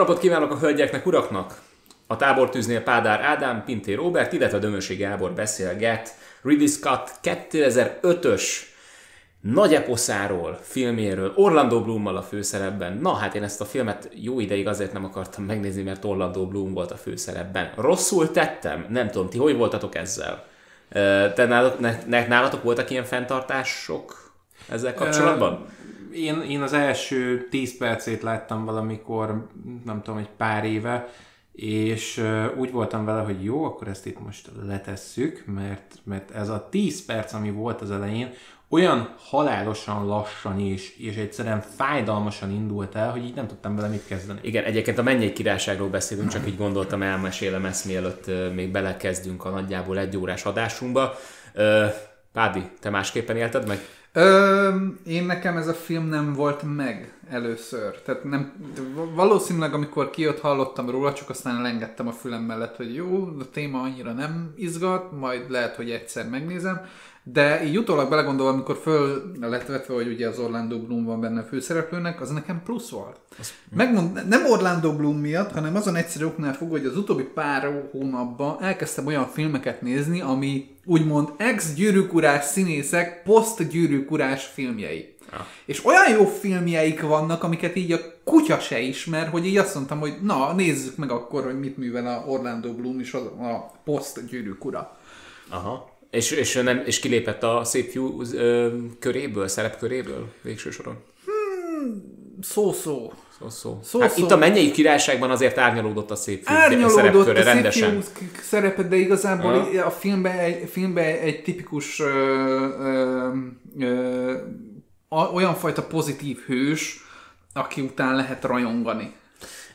Napot kívánok a hölgyeknek, uraknak! A tábortűznél Pádár Ádám, Pinté Robert, illetve Dömösi Gábor beszélget Ridley Scott 2005-ös nagy eposzáról, filméről, Orlando Bloommal a főszerepben. Na hát én ezt a filmet jó ideig azért nem akartam megnézni, mert Orlando Bloom volt a főszerepben. Rosszul tettem? Nem tudom, ti hogy voltatok ezzel? Te nálatok, nálatok voltak ilyen fenntartások ezzel kapcsolatban? Én, én az első 10 percét láttam valamikor, nem tudom, egy pár éve, és úgy voltam vele, hogy jó, akkor ezt itt most letesszük, mert, mert ez a 10 perc, ami volt az elején, olyan halálosan lassan és, és egyszerűen fájdalmasan indult el, hogy így nem tudtam vele mit kezdeni. Igen, egyébként a mennyei királyságról beszélünk, csak így gondoltam, elmesélem ezt, mielőtt még belekezdünk a nagyjából egy órás adásunkba. Pádi, te másképpen élted meg? Ö, én nekem ez a film nem volt meg először. Tehát nem, valószínűleg amikor kijött, hallottam róla, csak aztán elengedtem a fülem mellett, hogy jó, a téma annyira nem izgat, majd lehet, hogy egyszer megnézem. De így utólag belegondolva, amikor föl lett vetve, hogy ugye az Orlando Bloom van benne a főszereplőnek, az nekem plusz volt. Megmond, nem Orlando Bloom miatt, hanem azon egyszerű oknál fogva, hogy az utóbbi pár hónapban elkezdtem olyan filmeket nézni, ami úgymond ex-gyűrűkurás színészek poszt-gyűrűkurás filmjei. Ja. És olyan jó filmjeik vannak, amiket így a kutya se ismer, hogy így azt mondtam, hogy na, nézzük meg akkor, hogy mit művel a Orlando Bloom és a poszt gyűrűkura. Aha. És, és, nem, és kilépett a szép fiú ö, köréből, szerepköréből végső soron? Hmm, szó-szó. Szó-szó. Szó, hát itt a mennyei királyságban azért árnyalódott a szép fiú árnyalódott a szép rendesen. Fiú szerepet, de igazából Aha. a filmben egy, filmben egy tipikus ö, ö, ö, olyan fajta pozitív hős, aki után lehet rajongani.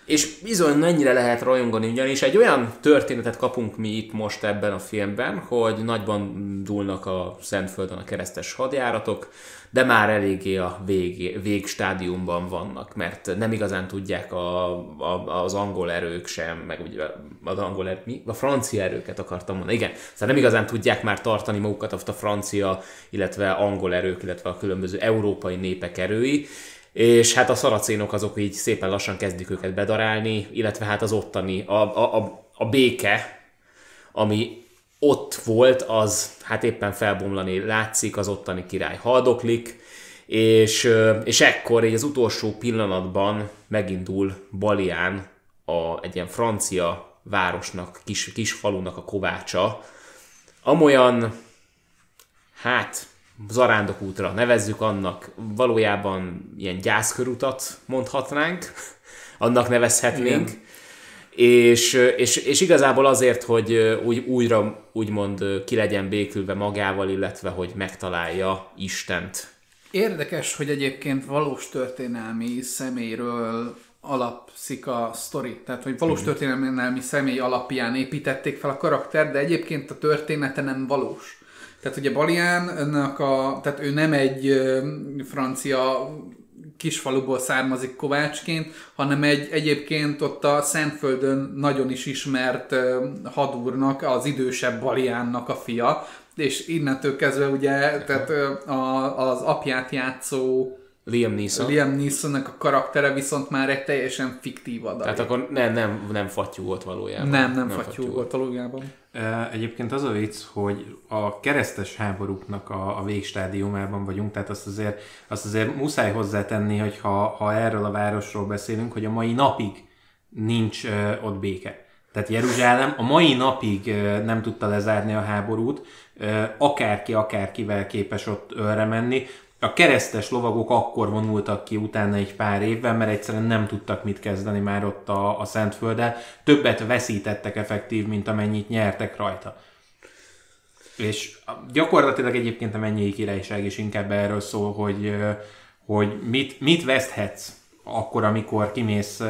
És bizony mennyire lehet rajongani, ugyanis egy olyan történetet kapunk mi itt most ebben a filmben, hogy nagyban dúlnak a Szentföldön a keresztes hadjáratok, de már eléggé a vég, végstádiumban vannak, mert nem igazán tudják a, a, az angol erők sem, meg ugye az angol erők, mi? A francia erőket akartam mondani, igen. Szóval nem igazán tudják már tartani magukat a francia, illetve angol erők, illetve a különböző európai népek erői, és hát a szaracénok azok így szépen lassan kezdik őket bedarálni, illetve hát az ottani, a, a, a, a béke, ami ott volt, az hát éppen felbomlani látszik, az ottani király haldoklik, és, és ekkor egy az utolsó pillanatban megindul Balián a, egy ilyen francia városnak, kis, kis falunak a kovácsa, amolyan, hát zarándok útra nevezzük annak, valójában ilyen gyászkörutat mondhatnánk, annak nevezhetnénk. Igen. És, és, és igazából azért, hogy úgy, újra úgymond ki legyen békülve magával, illetve hogy megtalálja Istent. Érdekes, hogy egyébként valós történelmi személyről alapszik a sztori. Tehát, hogy valós mm. történelmi személy alapján építették fel a karakter, de egyébként a története nem valós. Tehát ugye Baliánnak a, tehát ő nem egy francia kisfaluból származik Kovácsként, hanem egy egyébként ott a Szentföldön nagyon is ismert hadúrnak, az idősebb Baliánnak a fia, és innentől kezdve ugye tehát a, az apját játszó Liam Neeson. Liam Neesonnak a karaktere viszont már egy teljesen fiktív adat. Tehát akkor nem, nem, nem fattyú volt valójában. Nem, nem, nem fattyú, fattyú volt valójában. Egyébként az a vicc, hogy a keresztes háborúknak a, a végstádiumában vagyunk, tehát azt azért, azt azért muszáj hozzátenni, hogy ha, ha erről a városról beszélünk, hogy a mai napig nincs ott béke. Tehát Jeruzsálem a mai napig nem tudta lezárni a háborút, akárki, akárkivel képes ott ölre menni a keresztes lovagok akkor vonultak ki utána egy pár évben, mert egyszerűen nem tudtak mit kezdeni már ott a, a Szentfölddel. Többet veszítettek effektív, mint amennyit nyertek rajta. És gyakorlatilag egyébként a mennyei királyság is inkább erről szól, hogy, hogy mit, mit veszthetsz akkor, amikor kimész,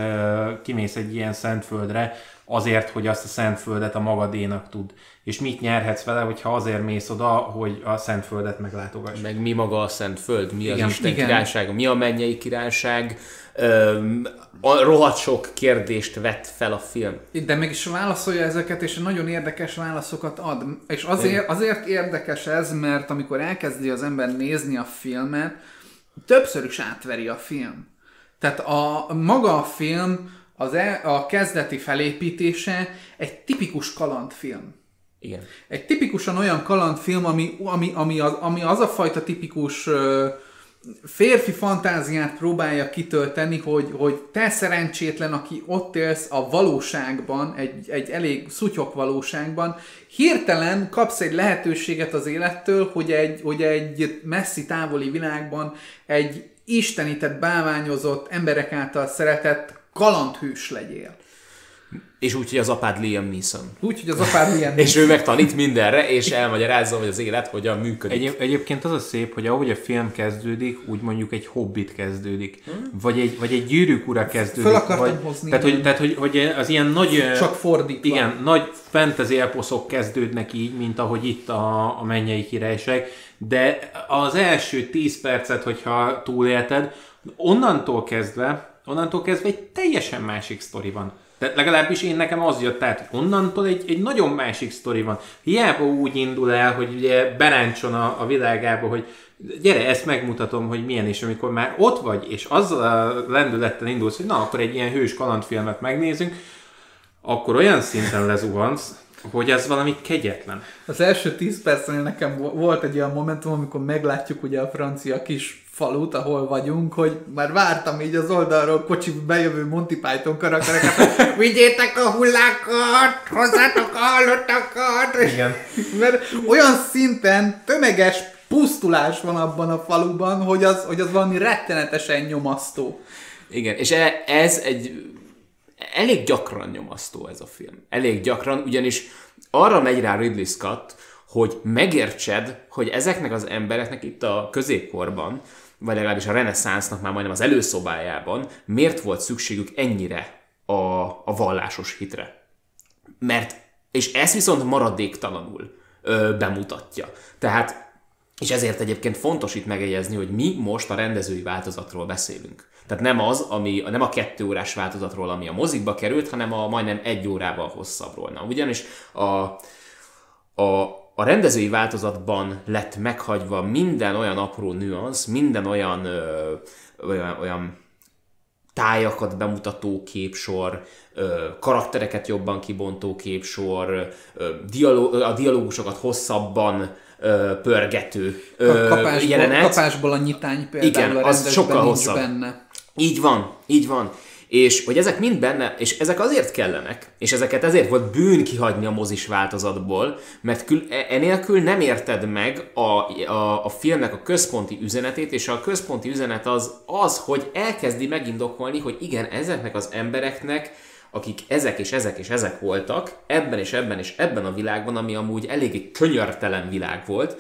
kimész egy ilyen Szentföldre, azért, hogy azt a Szentföldet a magadénak tud. És mit nyerhetsz vele, hogyha azért mész oda, hogy a Szentföldet meglátogass. Meg mi maga a Szentföld, mi igen, az Isten igen. királysága, mi a mennyei királyság, Öm, a rohadt sok kérdést vett fel a film. De mégis válaszolja ezeket, és nagyon érdekes válaszokat ad. És azért, azért érdekes ez, mert amikor elkezdi az ember nézni a filmet, többször is átveri a film. Tehát a maga a film az e, a kezdeti felépítése egy tipikus kalandfilm. Igen. Egy tipikusan olyan kalandfilm, ami, ami, ami, az, ami az a fajta tipikus ö, férfi fantáziát próbálja kitölteni, hogy, hogy te szerencsétlen, aki ott élsz a valóságban, egy, egy elég szutyok valóságban, hirtelen kapsz egy lehetőséget az élettől, hogy egy, hogy egy messzi távoli világban egy istenített, bálványozott, emberek által szeretett kalandhős legyél. És úgy, hogy az apád Liam Neeson. Úgy, hogy az apád Liam És ő megtanít mindenre, és elmagyarázza, hogy az élet hogyan működik. Egy, egyébként az a szép, hogy ahogy a film kezdődik, úgy mondjuk egy hobbit kezdődik. Vagy egy, vagy egy gyűrűk ura kezdődik. Föl akartam vagy, hozni, Tehát, hogy, tehát hogy, hogy az ilyen nagy... Csak fordítva. Igen, nagy fantasy eposzok kezdődnek így, mint ahogy itt a, a mennyei királyság, de az első 10 percet, hogyha túlélted, onnantól kezdve, onnantól kezdve egy teljesen másik sztori van. De legalábbis én nekem az jött át, hogy onnantól egy, egy nagyon másik sztori van. Hiába úgy indul el, hogy ugye beráncson a, a világába, hogy gyere, ezt megmutatom, hogy milyen, és amikor már ott vagy, és azzal a lendülettel indulsz, hogy na, akkor egy ilyen hős kalandfilmet megnézünk, akkor olyan szinten lezuhansz, hogy ez valami kegyetlen. Az első 10 percnél nekem vo- volt egy olyan momentum, amikor meglátjuk ugye a francia kis falut, ahol vagyunk, hogy már vártam így az oldalról kocsi bejövő Monty Python karaktereket, vigyétek a hullákat, hozzátok a halottakat. Igen. Mert olyan szinten tömeges pusztulás van abban a faluban, hogy az, hogy az valami rettenetesen nyomasztó. Igen, és e- ez egy elég gyakran nyomasztó ez a film. Elég gyakran, ugyanis arra megy rá Ridley Scott, hogy megértsed, hogy ezeknek az embereknek itt a középkorban, vagy legalábbis a reneszánsznak már majdnem az előszobájában miért volt szükségük ennyire a, a vallásos hitre. Mert, és ezt viszont maradéktalanul ö, bemutatja. Tehát és ezért egyébként fontos itt megjegyezni, hogy mi most a rendezői változatról beszélünk. Tehát nem az, ami, nem a kettő órás változatról, ami a mozikba került, hanem a majdnem egy órával hosszabbról. Na, ugyanis a, a, a rendezői változatban lett meghagyva minden olyan apró nüansz, minden olyan, ö, olyan, olyan tájakat bemutató képsor, ö, karaktereket jobban kibontó képsor, ö, dialó- a dialógusokat hosszabban ö, pörgető ö, kapásból, jelenet. kapásból a nyitány például Igen, a az sokkal hosszabb. benne. Így van, így van. És hogy ezek mind benne, és ezek azért kellenek, és ezeket ezért volt bűn kihagyni a mozis változatból, mert kül, e- enélkül nem érted meg a, a, a filmnek a központi üzenetét, és a központi üzenet az az, hogy elkezdi megindokolni, hogy igen, ezeknek az embereknek, akik ezek és ezek és ezek voltak, ebben és ebben és ebben a világban, ami amúgy eléggé könyörtelen világ volt,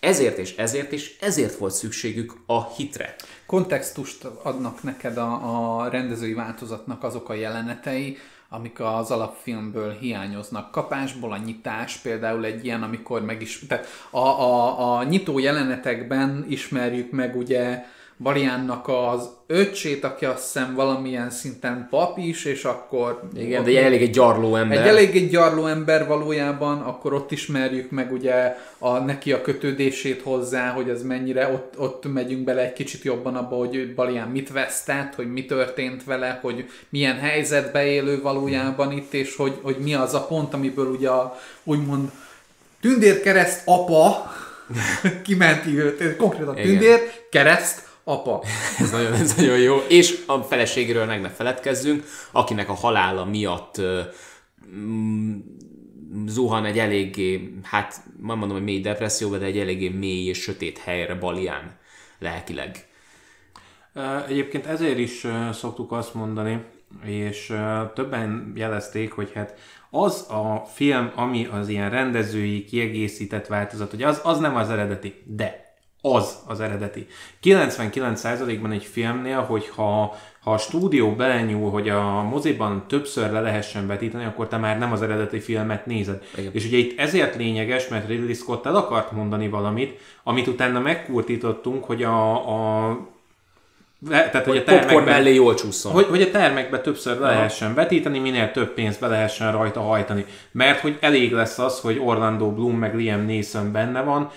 ezért és ezért és ezért volt szükségük a hitre. kontextust adnak neked a, a rendezői változatnak azok a jelenetei, amik az alapfilmből hiányoznak. Kapásból a nyitás például egy ilyen, amikor meg is... Tehát a, a, a nyitó jelenetekben ismerjük meg ugye Baliánnak az öcsét, aki azt hiszem valamilyen szinten pap is, és akkor... Igen, de egy elég egy gyarló ember. Egy elég egy gyarló ember valójában, akkor ott ismerjük meg ugye a, neki a kötődését hozzá, hogy ez mennyire, ott, ott megyünk bele egy kicsit jobban abba, hogy Balián mit vesztett, hogy mi történt vele, hogy milyen helyzetbe élő valójában itt, és hogy, hogy mi az a pont, amiből ugye a, úgymond tündérkereszt apa kimenti őt, konkrétan tündér, kereszt, apa. Ez nagyon, ez nagyon jó. És a feleségéről meg ne feledkezzünk, akinek a halála miatt mm, zuhan egy eléggé, hát nem mondom, hogy mély depresszióba, de egy eléggé mély és sötét helyre Balián lelkileg. Egyébként ezért is szoktuk azt mondani, és többen jelezték, hogy hát az a film, ami az ilyen rendezői, kiegészített változat, hogy az, az nem az eredeti, de az az eredeti. 99%-ban egy filmnél, hogyha ha a stúdió belenyúl, hogy a moziban többször le lehessen vetíteni, akkor te már nem az eredeti filmet nézed. Igen. És ugye itt ezért lényeges, mert Ridley Scott el akart mondani valamit, amit utána megkurtítottunk, hogy a, a tehát, Hogy a popcorn termekben, mellé jól csúszson. hogy, hogy a termekbe többször le lehessen vetíteni, minél több pénzt be lehessen rajta hajtani. Mert hogy elég lesz az, hogy Orlando Bloom meg Liam Neeson benne van,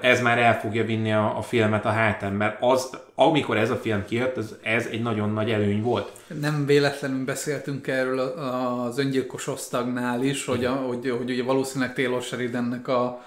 ez már el fogja vinni a, a filmet a hátán, mert az, amikor ez a film kijött, ez, ez egy nagyon nagy előny volt. Nem véletlenül beszéltünk erről a- az öngyilkos osztagnál is, hogy, a, hogy, hogy ugye valószínűleg Taylor Sheridannek a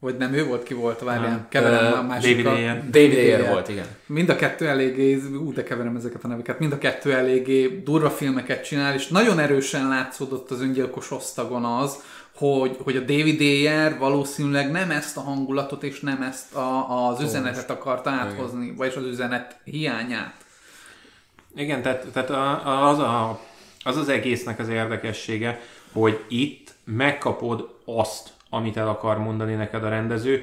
vagy nem, ő volt, ki volt, várjál, keverem Ö, a másikkal. David Ayer. David Ayer volt, igen. Mind a kettő eléggé, ú, de keverem ezeket a neveket, mind a kettő eléggé durva filmeket csinál, és nagyon erősen látszódott az öngyilkos osztagon az, hogy, hogy a David Ayer valószínűleg nem ezt a hangulatot és nem ezt a, az üzenetet akarta áthozni, vagyis az üzenet hiányát. Igen, tehát, tehát a, a, az, a, az az egésznek az érdekessége, hogy itt megkapod azt, amit el akar mondani neked a rendező,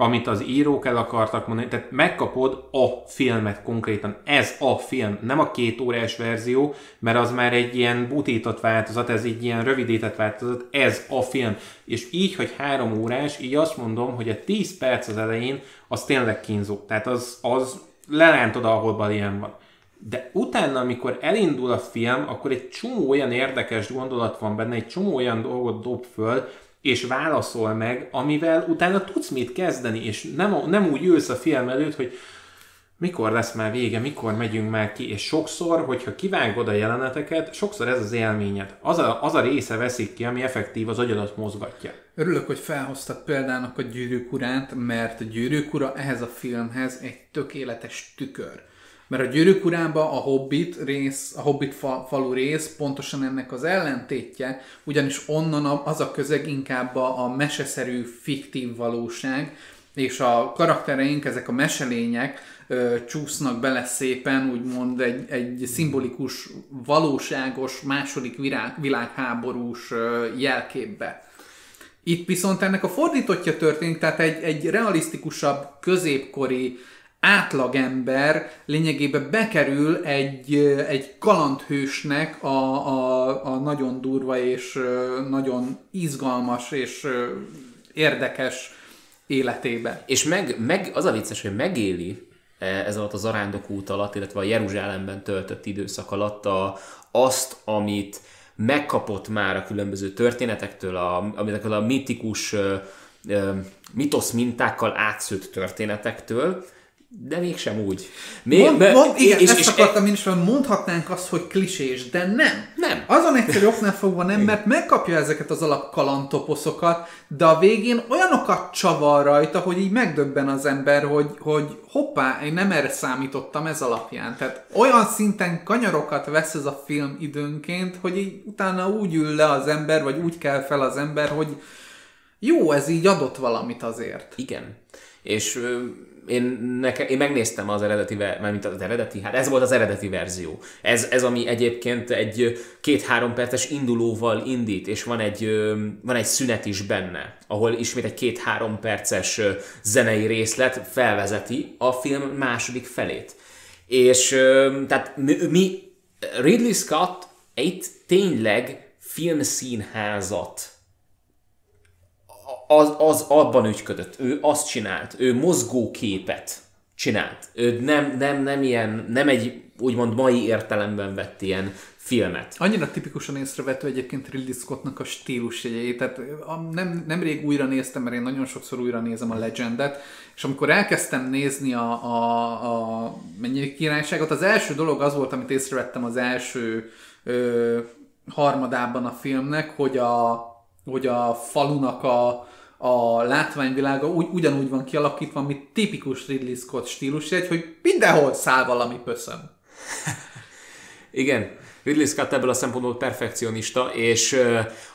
amit az írók el akartak mondani, tehát megkapod a filmet konkrétan. Ez a film, nem a két órás verzió, mert az már egy ilyen butított változat, ez egy ilyen rövidített változat, ez a film. És így, hogy három órás, így azt mondom, hogy a 10 perc az elején, az tényleg kínzó. Tehát az, az lerántod, ahol ilyen van. De utána, amikor elindul a film, akkor egy csomó olyan érdekes gondolat van benne, egy csomó olyan dolgot dob föl, és válaszol meg, amivel utána tudsz mit kezdeni, és nem, nem úgy ülsz a film előtt, hogy mikor lesz már vége, mikor megyünk már ki, és sokszor, hogyha kivágod a jeleneteket, sokszor ez az élményed. Az a, az a része veszik ki, ami effektív az agyadat mozgatja. Örülök, hogy felhoztad példának a gyűrűk urát, mert a gyűrűk ura ehhez a filmhez egy tökéletes tükör. Mert a gyűrűk urában a Hobbit rész, a Hobbit fa, falu rész pontosan ennek az ellentétje, ugyanis onnan az a közeg inkább a, a meseszerű, fiktív valóság, és a karaktereink, ezek a meselények ö, csúsznak bele szépen, úgymond egy, egy szimbolikus, valóságos második világ, világháborús ö, jelképbe. Itt viszont ennek a fordítottja történik, tehát egy, egy realisztikusabb, középkori átlagember lényegében bekerül egy, egy kalandhősnek a, a, a nagyon durva és nagyon izgalmas és érdekes életébe. És meg, meg az a vicces, hogy megéli eh, ez alatt az arándok út alatt, illetve a Jeruzsálemben töltött időszak alatt a, azt, amit megkapott már a különböző történetektől, a, aminek a mitikus ö, mitosz mintákkal átszőtt történetektől, de mégsem úgy. Még, Mond, be- mond, igen, és, ezt és, akartam én is, hogy mondhatnánk azt, hogy klisés, de nem. Nem. Azon egyszerű oknál fogva nem, mert megkapja ezeket az alapkalantoposzokat, de a végén olyanokat csavar rajta, hogy így megdöbben az ember, hogy, hogy hoppá, én nem erre számítottam ez alapján. Tehát olyan szinten kanyarokat vesz ez a film időnként, hogy így utána úgy ül le az ember, vagy úgy kell fel az ember, hogy jó, ez így adott valamit azért. Igen. És én, neke, én megnéztem az eredeti, ver- mármint az eredeti, hát ez volt az eredeti verzió. Ez, ez ami egyébként egy két-három perces indulóval indít, és van egy, van egy szünet is benne, ahol ismét egy két-három perces zenei részlet felvezeti a film második felét. És tehát mi, mi Ridley Scott egy tényleg filmszínházat az, az abban ügyködött. Ő azt csinált. Ő mozgóképet csinált. Ő nem, nem, nem ilyen, nem egy úgymond mai értelemben vett ilyen filmet. Annyira tipikusan észrevető egyébként Ridley Scottnak a stílusjegyei, tehát a- nem, nemrég újra néztem, mert én nagyon sokszor újra nézem a Legendet, és amikor elkezdtem nézni a, a, a Mennyi királyságot, az első dolog az volt, amit észrevettem az első ö, harmadában a filmnek, hogy a, hogy a falunak a, a látványvilága úgy, ugyanúgy van kialakítva, mint tipikus Ridley Scott stílusjegy, hogy mindenhol száll valami pöszön. Igen, Ridley Scott ebből a szempontból perfekcionista, és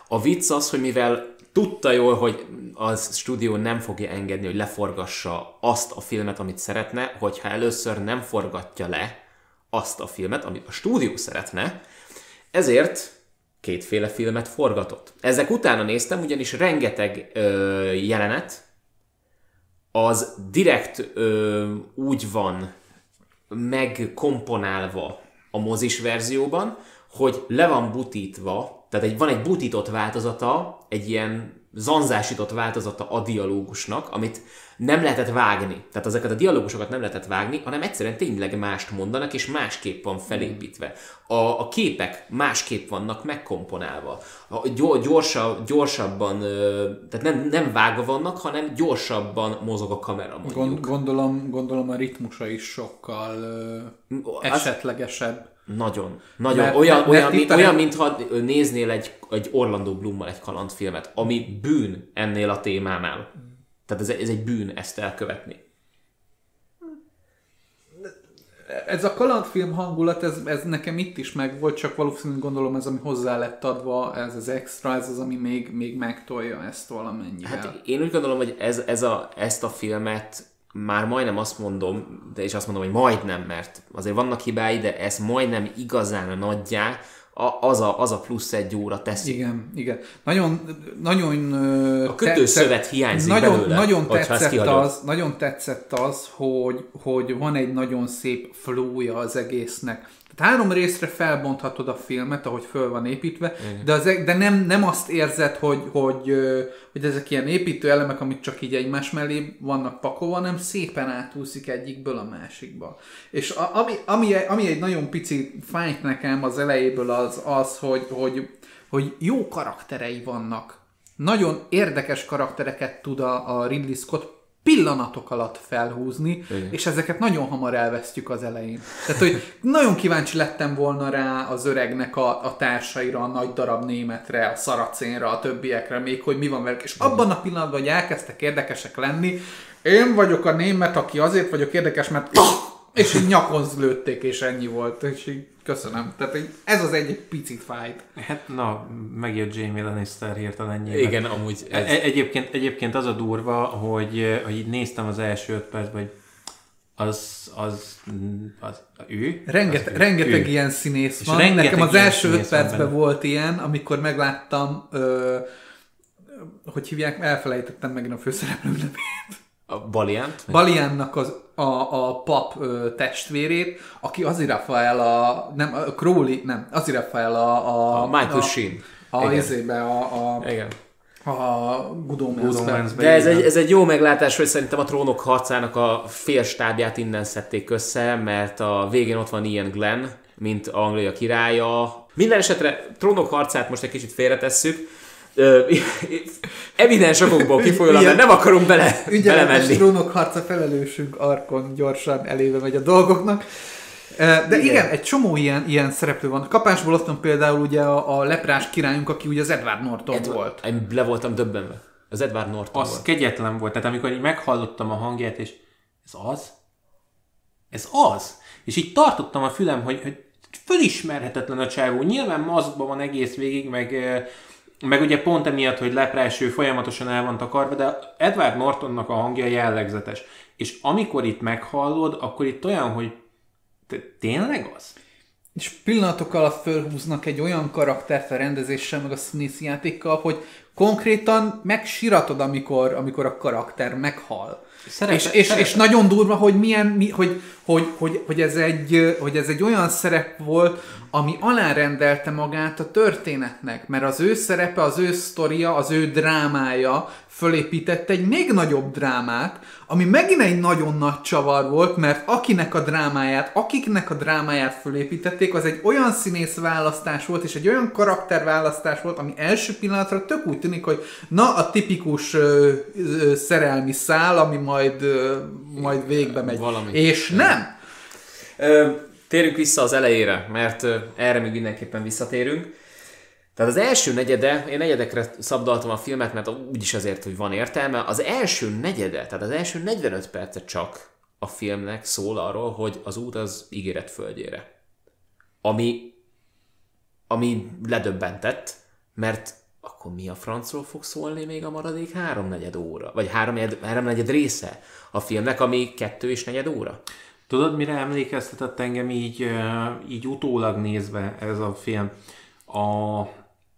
a vicc az, hogy mivel tudta jól, hogy a stúdió nem fogja engedni, hogy leforgassa azt a filmet, amit szeretne, hogyha először nem forgatja le azt a filmet, amit a stúdió szeretne, ezért kétféle filmet forgatott. Ezek utána néztem, ugyanis rengeteg ö, jelenet az direkt ö, úgy van megkomponálva a mozis verzióban, hogy le van butítva, tehát egy, van egy butított változata, egy ilyen zanzásított változata a dialógusnak, amit nem lehetett vágni. Tehát ezeket a dialógusokat nem lehetett vágni, hanem egyszerűen tényleg mást mondanak, és másképp van felépítve. A, a képek másképp vannak megkomponálva. A, gyorsa, gyorsabban, tehát nem, nem vágva vannak, hanem gyorsabban mozog a kamera mondjuk. Gond, gondolom, gondolom a ritmusa is sokkal uh, esetlegesebb. Nagyon. Nagyon. Mert, olyan, mert olyan, mint, olyan, mintha néznél egy, egy Orlando Bloommal egy kalandfilmet, ami bűn ennél a témánál. Tehát ez, ez egy bűn ezt elkövetni. Ez a kalandfilm hangulat, ez, ez nekem itt is meg volt, csak valószínűleg gondolom ez, ami hozzá lett adva, ez az extra, ez az, ami még, még megtolja ezt valamennyivel. Hát én úgy gondolom, hogy ez, ez a, ezt a filmet már majdnem azt mondom, de és azt mondom, hogy majdnem, mert azért vannak hibái, de ez majdnem igazán nagyjá, a, az, a, az a plusz egy óra teszi. Igen, igen. Nagyon, nagyon A kötőszövet hiányzik nagyon, belőle, nagyon tetszett, az, nagyon tetszett az, hogy, hogy van egy nagyon szép flója az egésznek. Tehát három részre felbonthatod a filmet, ahogy föl van építve, de, az, de nem, nem azt érzed, hogy, hogy, hogy ezek ilyen építő elemek, amik csak így egymás mellé vannak pakolva, hanem szépen átúszik egyikből a másikba. És a, ami, ami, ami egy nagyon pici fájt nekem az elejéből az az, hogy, hogy, hogy jó karakterei vannak. Nagyon érdekes karaktereket tud a, a Ridley Scott pillanatok alatt felhúzni, Igen. és ezeket nagyon hamar elvesztjük az elején. Tehát, hogy nagyon kíváncsi lettem volna rá az öregnek a, a társaira, a nagy darab németre, a szaracénra, a többiekre, még hogy mi van velük. És abban a pillanatban, hogy elkezdtek érdekesek lenni, én vagyok a német, aki azért vagyok érdekes, mert és így nyakon lőtték, és ennyi volt. És így köszönöm. Tehát ez az egy picit fájt. Hát na, megjött Jamie Lannister hirtelen ennyi. Igen, amúgy ez... E- egyébként, egyébként az a durva, hogy, hogy így néztem az első öt percben, hogy az, az, az ő? Renget, az ő. rengeteg ő. ilyen színész és van. Nekem az első öt percben volt ilyen, amikor megláttam, ö, hogy hívják, elfelejtettem megint a főszereplő nevét. A Baliant? Baliannak az, a, a pap ö, testvérét, aki az Rafael a, nem, a Crowley, nem, az Rafael a, a, a Michael a, Sheen. A, a izébe, a, a, Igen. a Good De ez egy, ez egy jó meglátás, hogy szerintem a trónok harcának a fél stábját innen szedték össze, mert a végén ott van Ian Glenn, mint Anglia királya. Minden esetre trónok harcát most egy kicsit félretesszük, evidens okokból kifolyólag, mert nem akarunk bele, belemenni. trónok harca felelősünk Arkon gyorsan elébe megy a dolgoknak. De igen, igen egy csomó ilyen, ilyen szereplő van. Kapásból ott van például ugye a, a leprás királyunk, aki ugye az Edward Norton Edward, volt. Én le voltam döbbenve. Az Edward Norton Az volt. kegyetlen volt. Tehát amikor így meghallottam a hangját, és ez az? Ez az? És így tartottam a fülem, hogy, hogy fölismerhetetlen a csávó. Nyilván maszkban van egész végig, meg meg ugye pont emiatt, hogy lepráső folyamatosan el van takarva, de Edward Nortonnak a hangja jellegzetes. És amikor itt meghallod, akkor itt olyan, hogy te, tényleg az? És pillanatok alatt fölhúznak egy olyan karaktert a rendezéssel, meg a színészi játékkal, hogy konkrétan megsiratod, amikor, amikor a karakter meghal. Szerepe, és, és, és, nagyon durva, hogy milyen, mi, hogy, hogy, hogy, hogy, ez egy, hogy ez egy olyan szerep volt, ami alárendelte magát a történetnek, mert az ő szerepe, az ő sztoria, az ő drámája fölépített egy még nagyobb drámát, ami megint egy nagyon nagy csavar volt, mert akinek a drámáját, akiknek a drámáját fölépítették, az egy olyan színész választás volt, és egy olyan karakterválasztás volt, ami első pillanatra tök úgy tűnik, hogy na a tipikus ö, ö, szerelmi szál, ami majd, ö, majd végbe megy. Valami. És nem. Ö, térjünk vissza az elejére, mert erre még mindenképpen visszatérünk. Tehát az első negyede, én negyedekre szabdaltam a filmet, mert úgyis azért, hogy van értelme. Az első negyede, tehát az első 45 perce csak a filmnek szól arról, hogy az út az ígéret földjére. Ami, ami ledöbbentett, mert akkor mi a francról fog szólni még a maradék háromnegyed óra? Vagy háromnegyed, háromnegyed része a filmnek, ami kettő és negyed óra? Tudod, mire emlékeztetett engem így, így utólag nézve ez a film? A,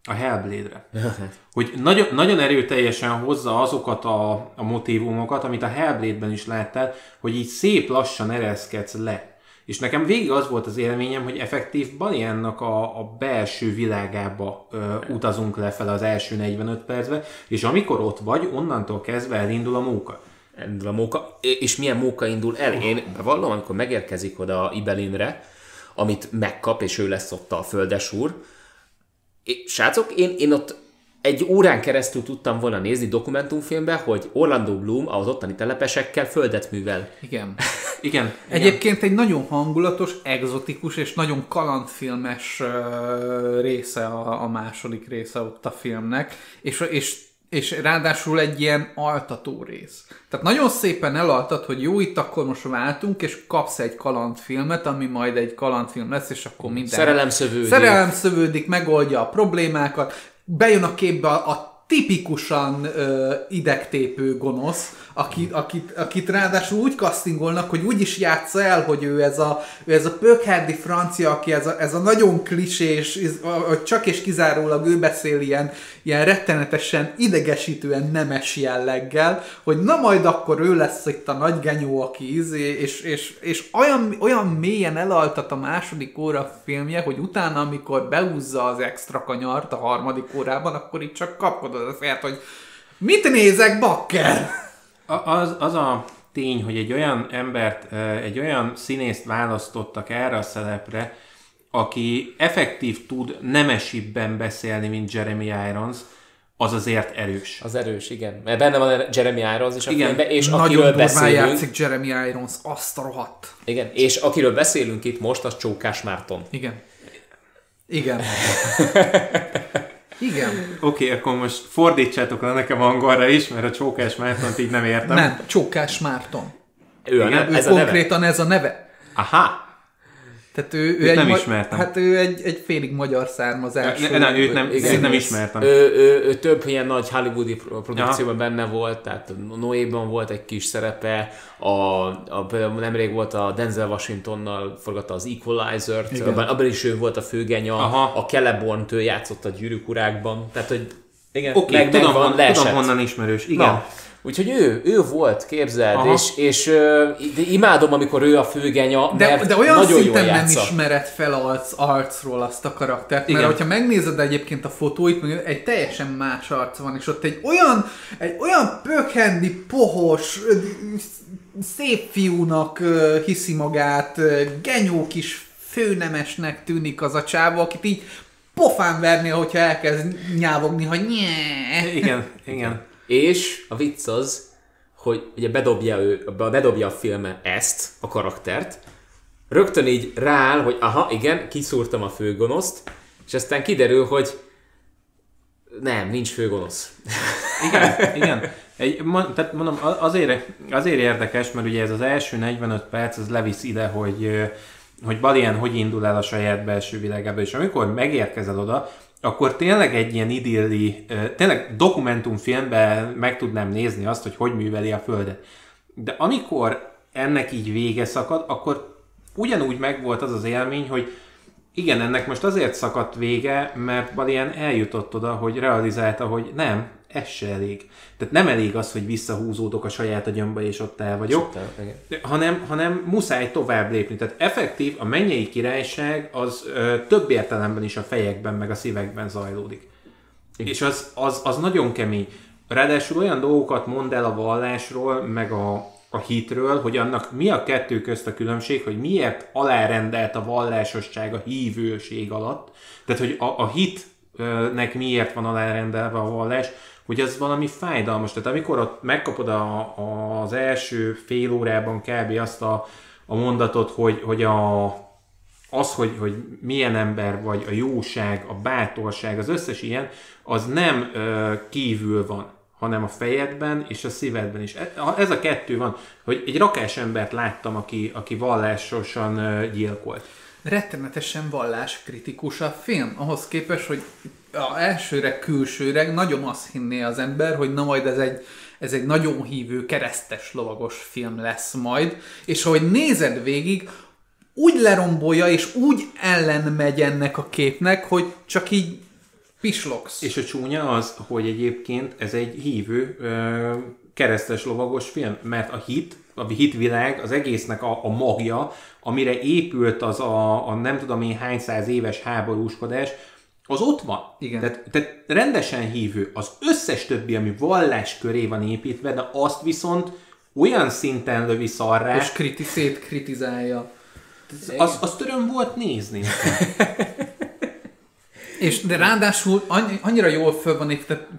a Hellblade-re. hogy nagyon, nagyon erőteljesen hozza azokat a, a motivumokat, amit a Hellblade-ben is láttál, hogy így szép lassan ereszkedsz le. És nekem végig az volt az élményem, hogy effektív Baliannak a, a belső világába ö, utazunk lefelé az első 45 percbe, és amikor ott vagy, onnantól kezdve elindul a móka. A móka, és milyen móka indul el? Én bevallom, amikor megérkezik oda Ibelinre, amit megkap, és ő lesz ott a földesúr. É, srácok, én, én ott egy órán keresztül tudtam volna nézni dokumentumfilmbe, hogy Orlando Bloom az ottani telepesekkel földet művel. Igen. Igen. Egyébként egy nagyon hangulatos, egzotikus és nagyon kalandfilmes része a, a második része ott a filmnek, és, és és ráadásul egy ilyen altató rész. Tehát nagyon szépen elaltat, hogy jó, itt akkor most váltunk, és kapsz egy kalandfilmet, ami majd egy kalandfilm lesz, és akkor minden... Szerelem szövődik. Szerelem szövődik, megoldja a problémákat, bejön a képbe a, a tipikusan ö, idegtépő gonosz, akit, akit, akit ráadásul úgy castingolnak, hogy úgy is játsza el, hogy ő ez a, ő ez a pökherdi francia, aki ez a, ez a nagyon klisés, csak és kizárólag ő beszél ilyen, ilyen rettenetesen idegesítően nemes jelleggel, hogy na majd akkor ő lesz itt a nagy genyó, aki izé, és, és, és olyan, olyan mélyen elaltat a második óra filmje, hogy utána, amikor beúzza az extra kanyart a harmadik órában, akkor itt csak a fejet, hogy mit nézek, bakker? Az, az a tény, hogy egy olyan embert, egy olyan színészt választottak erre a szerepre, aki effektív tud nemesibben beszélni, mint Jeremy Irons, az azért erős. Az erős, igen. Mert benne van Jeremy Irons is Igen, filmben, és Nagyon akiről beszélünk, játszik Jeremy Irons, azt a rohadt. igen, és akiről beszélünk itt most, az Csókás Márton. Igen. Igen. Igen. Oké, okay, akkor most fordítsátok le nekem angolra is, mert a csókás Mártont így nem értem. Nem, Csókás Márton. Ő, a Igen, neve, Ő ez a neve. ez a neve. Aha! Tehát ő, ő egy nem ma- ismertem. Hát ő egy, egy félig magyar származású. Ne, ne, őt nem, Igen. őt nem ismertem. Ő, ő, ő több ilyen nagy hollywoodi pro- produkcióban benne volt, tehát Noéban volt egy kis szerepe, a, a, például nemrég volt a Denzel Washingtonnal forgatta az Equalizer-t, abban, abban is ő volt a főgenya, Aha. a Celeborn ő játszott a gyűrűk urákban, tehát hogy igen, Oké, okay, tudom, megvan, hon, tudom honnan ismerős. Igen. Na, úgyhogy ő, ő volt, képzeld, Aha. és, és de imádom, amikor ő a főgenya, De, mert de olyan nagyon szinten jól nem ismered fel arc, arcról azt a karaktert, mert Igen. hogyha megnézed egyébként a fotóit, egy teljesen más arc van, és ott egy olyan, egy olyan pökhendi, pohos, szép fiúnak hiszi magát, genyó kis főnemesnek tűnik az a csávó, akit így pofán vernél, hogyha elkezd nyávogni, hogy nye. Igen, igen. És a vicc az, hogy ugye bedobja, ő, bedobja a filme ezt, a karaktert, rögtön így rááll, hogy aha, igen, kiszúrtam a főgonoszt, és aztán kiderül, hogy nem, nincs főgonosz. Igen, igen. Egy, tehát mondom, azért, azért érdekes, mert ugye ez az első 45 perc, ez levisz ide, hogy, hogy Balien hogy indul el a saját belső világába, és amikor megérkezel oda, akkor tényleg egy ilyen idilli, tényleg dokumentumfilmben meg tudnám nézni azt, hogy hogy műveli a Földet. De amikor ennek így vége szakad, akkor ugyanúgy megvolt az az élmény, hogy igen, ennek most azért szakadt vége, mert Balien eljutott oda, hogy realizálta, hogy nem, ez se elég. Tehát nem elég az, hogy visszahúzódok a saját agyamba, és ott el vagyok, hanem, hanem muszáj tovább lépni. Tehát effektív a mennyei királyság az ö, több értelemben is a fejekben, meg a szívekben zajlódik. És az, az, az nagyon kemény. Ráadásul olyan dolgokat mond el a vallásról, meg a, a hitről, hogy annak mi a kettő közt a különbség, hogy miért alárendelt a vallásosság a hívőség alatt. Tehát, hogy a, a hitnek miért van alárendelve a vallás, hogy az valami fájdalmas. Tehát amikor ott megkapod a, a, az első fél órában kb. azt a, a mondatot, hogy, hogy a, az, hogy, hogy milyen ember vagy, a jóság, a bátorság, az összes ilyen, az nem ö, kívül van, hanem a fejedben és a szívedben is. E- Ez a kettő van, hogy egy rakás embert láttam, aki, aki vallásosan ö, gyilkolt. rettenetesen valláskritikus a film, ahhoz képest, hogy a elsőre, külsőre nagyon azt hinné az ember, hogy na majd ez egy, ez egy nagyon hívő, keresztes lovagos film lesz majd, és ahogy nézed végig, úgy lerombolja, és úgy ellen megy ennek a képnek, hogy csak így pislogsz. És a csúnya az, hogy egyébként ez egy hívő, keresztes lovagos film, mert a hit a hitvilág, az egésznek a, a magja, amire épült az a, a nem tudom én hány száz éves háborúskodás, az ott van. Igen. Tehát, tehát rendesen hívő. Az összes többi, ami vallás köré van építve, de azt viszont olyan szinten lövi szarrá, És kriti, kritizálja. az, az töröm volt nézni. És de ráadásul annyi- annyira jól föl van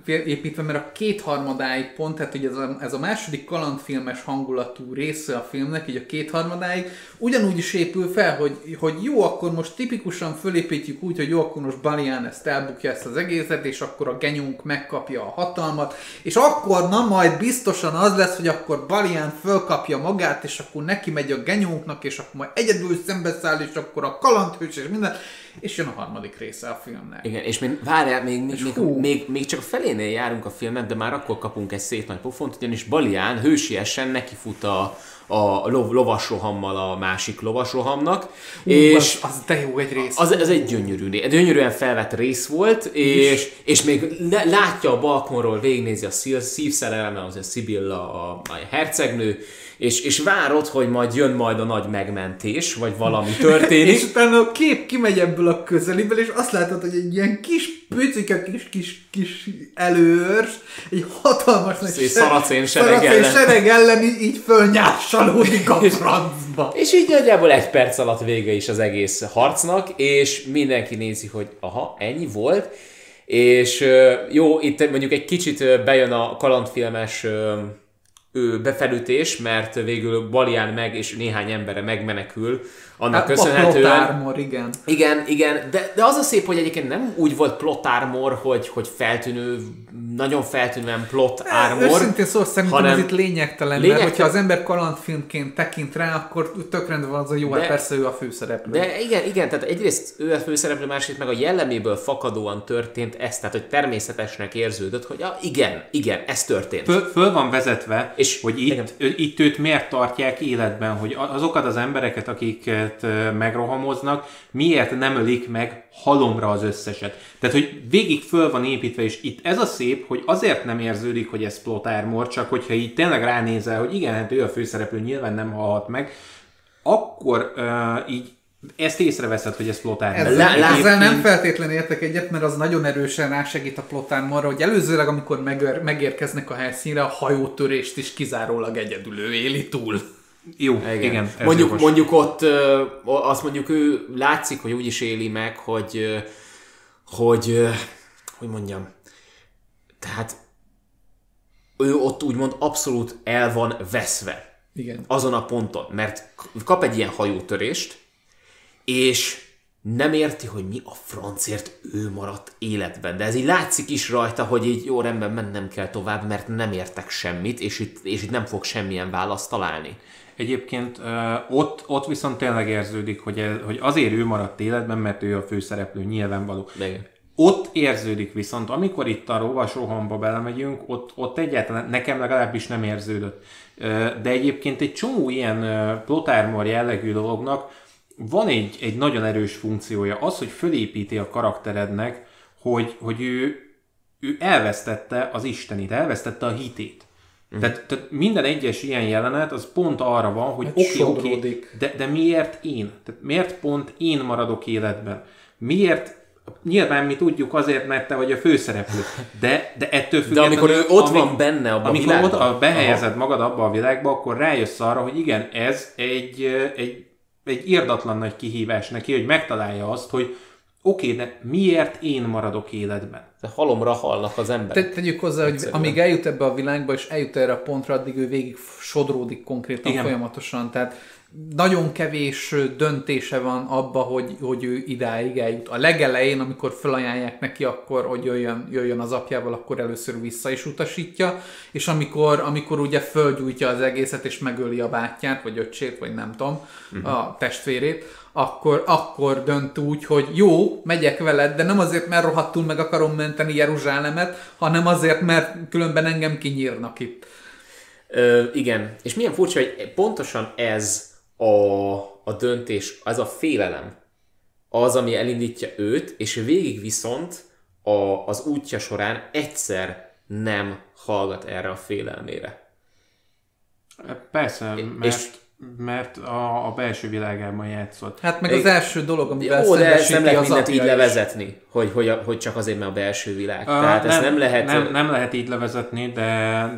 építve- mert a kétharmadáig pont, tehát ugye ez a, ez a második kalandfilmes hangulatú része a filmnek, így a kétharmadáig, ugyanúgy is épül fel, hogy, hogy jó, akkor most tipikusan fölépítjük úgy, hogy jó, akkor most Balián ezt elbukja ezt az egészet, és akkor a genyunk megkapja a hatalmat, és akkor na majd biztosan az lesz, hogy akkor Balián fölkapja magát, és akkor neki megy a genyunknak, és akkor majd egyedül szembeszáll, és akkor a kalandhős, és minden, és jön a harmadik része a filmnek. Igen, és még, várjál, még, még, még, még, még, csak a felénél járunk a filmnek, de már akkor kapunk egy szép nagy pofont, ugyanis Balián hősiesen nekifut a, a lov, lovasrohammal a másik lovasrohamnak, Hú, és az, az de jó egy rész. az, ez egy gyönyörű, gyönyörűen felvett rész volt, és, és még látja a balkonról, végignézi a szív, szívszerelme, az a Sibilla, a, a hercegnő, és, és várod, hogy majd jön majd a nagy megmentés, vagy valami történik. És utána a kép kimegy ebből a közeliből, és azt látod, hogy egy ilyen kis pücike, kis, kis, kis előőrs, egy hatalmas nagy Egy szaracén sereg ellen. sereg ellen így, fölnyársalódik a francba. És így nagyjából egy perc alatt vége is az egész harcnak, és mindenki nézi, hogy aha, ennyi volt. És jó, itt mondjuk egy kicsit bejön a kalandfilmes befelütés, mert végül Balián meg és néhány embere megmenekül, annak Hát, A köszönhetően. plot igen. Igen, igen, de, de az a szép, hogy egyébként nem úgy volt plot armor, hogy, hogy feltűnő, nagyon feltűnően plot armor. Őszintén szóval szerintem hanem ez itt lényegtelen, lényegtelen- mert hogyha az ember kalandfilmként tekint rá, akkor tök rendben van az, hogy jó, hát De- persze ő a főszereplő. De igen, igen, tehát egyrészt ő a főszereplő, másrészt meg a jelleméből fakadóan történt ez, tehát hogy természetesnek érződött, hogy ja, igen, igen, ez történt. Föl, föl van vezetve, És- hogy igen. itt, ö, itt őt miért tartják életben, hogy a- azokat az embereket, akiket ö, megrohamoznak, miért nem ölik meg halomra az összeset. Tehát, hogy végig föl van építve, és itt ez a szép, hogy azért nem érződik, hogy ez plot armor, csak hogyha így tényleg ránézel, hogy igen, hát ő a főszereplő, nyilván nem halhat meg, akkor uh, így ezt észreveszed, hogy ez plot armor. Ezzel, ezzel nem feltétlenül értek egyet, mert az nagyon erősen rásegít a plotán arra, hogy előzőleg, amikor megér, megérkeznek a helyszínre, a hajótörést is kizárólag egyedül ő éli túl. Jó, igen, igen mondjuk, jogos. mondjuk ott azt mondjuk ő látszik, hogy úgy is éli meg, hogy hogy hogy mondjam, tehát ő ott úgymond abszolút el van veszve Igen. azon a ponton, mert kap egy ilyen hajótörést, és nem érti, hogy mi a francért ő maradt életben. De ez így látszik is rajta, hogy így jó rendben mennem kell tovább, mert nem értek semmit, és itt, és itt nem fog semmilyen választ találni. Egyébként ott, ott viszont tényleg érződik, hogy, ez, hogy azért ő maradt életben, mert ő a főszereplő, nyilvánvaló. Igen. Ott érződik viszont, amikor itt a rovas rohamba belemegyünk, ott, ott egyáltalán nekem legalábbis nem érződött. De egyébként egy csomó ilyen ö, plot armor jellegű dolognak van egy, egy nagyon erős funkciója. Az, hogy fölépíti a karakterednek, hogy, hogy ő, ő elvesztette az Istenit, elvesztette a hitét. Mhm. Tehát, tehát minden egyes ilyen jelenet az pont arra van, hogy Hát oké, oké, sodródik. de, de miért én? Tehát miért pont én maradok életben? Miért? Nyilván mi tudjuk azért, mert te vagy a főszereplő. De, de ettől De függetlenül... amikor ő ott amíg- van benne abban a amikor világban. ott a, behelyezed magad abba a világba, akkor rájössz arra, hogy igen, ez egy, egy, egy irdatlan nagy kihívás neki, hogy megtalálja azt, hogy oké, okay, de miért én maradok életben? De halomra halnak az emberek. Te, tegyük hozzá, hogy Egyszerűen. amíg eljut ebbe a világba, és eljut erre a pontra, addig ő végig sodródik konkrétan Igen. folyamatosan. Tehát nagyon kevés döntése van abba, hogy, hogy ő idáig eljut. A legelején, amikor felajánlják neki, akkor, hogy jöjjön, jöjjön az apjával, akkor először vissza is utasítja, és amikor, amikor ugye fölgyújtja az egészet, és megöli a bátyját, vagy öcsét, vagy nem tudom, uh-huh. a testvérét, akkor, akkor dönt úgy, hogy jó, megyek veled, de nem azért, mert rohadtul meg akarom menteni Jeruzsálemet, hanem azért, mert különben engem kinyírnak itt. Ö, igen, és milyen furcsa, hogy pontosan ez a, a döntés, ez a félelem, az, ami elindítja őt, és végig viszont a, az útja során egyszer nem hallgat erre a félelmére. Persze, mert, és- mert a, a belső világában játszott. Hát meg az Egy- első dolog, amivel Jó, de ezt nem lehet az mindent így is. levezetni, hogy, hogy, hogy csak azért, mert a belső világ. Ah, Tehát ezt nem lehet Nem, nem lehet így levezetni, de,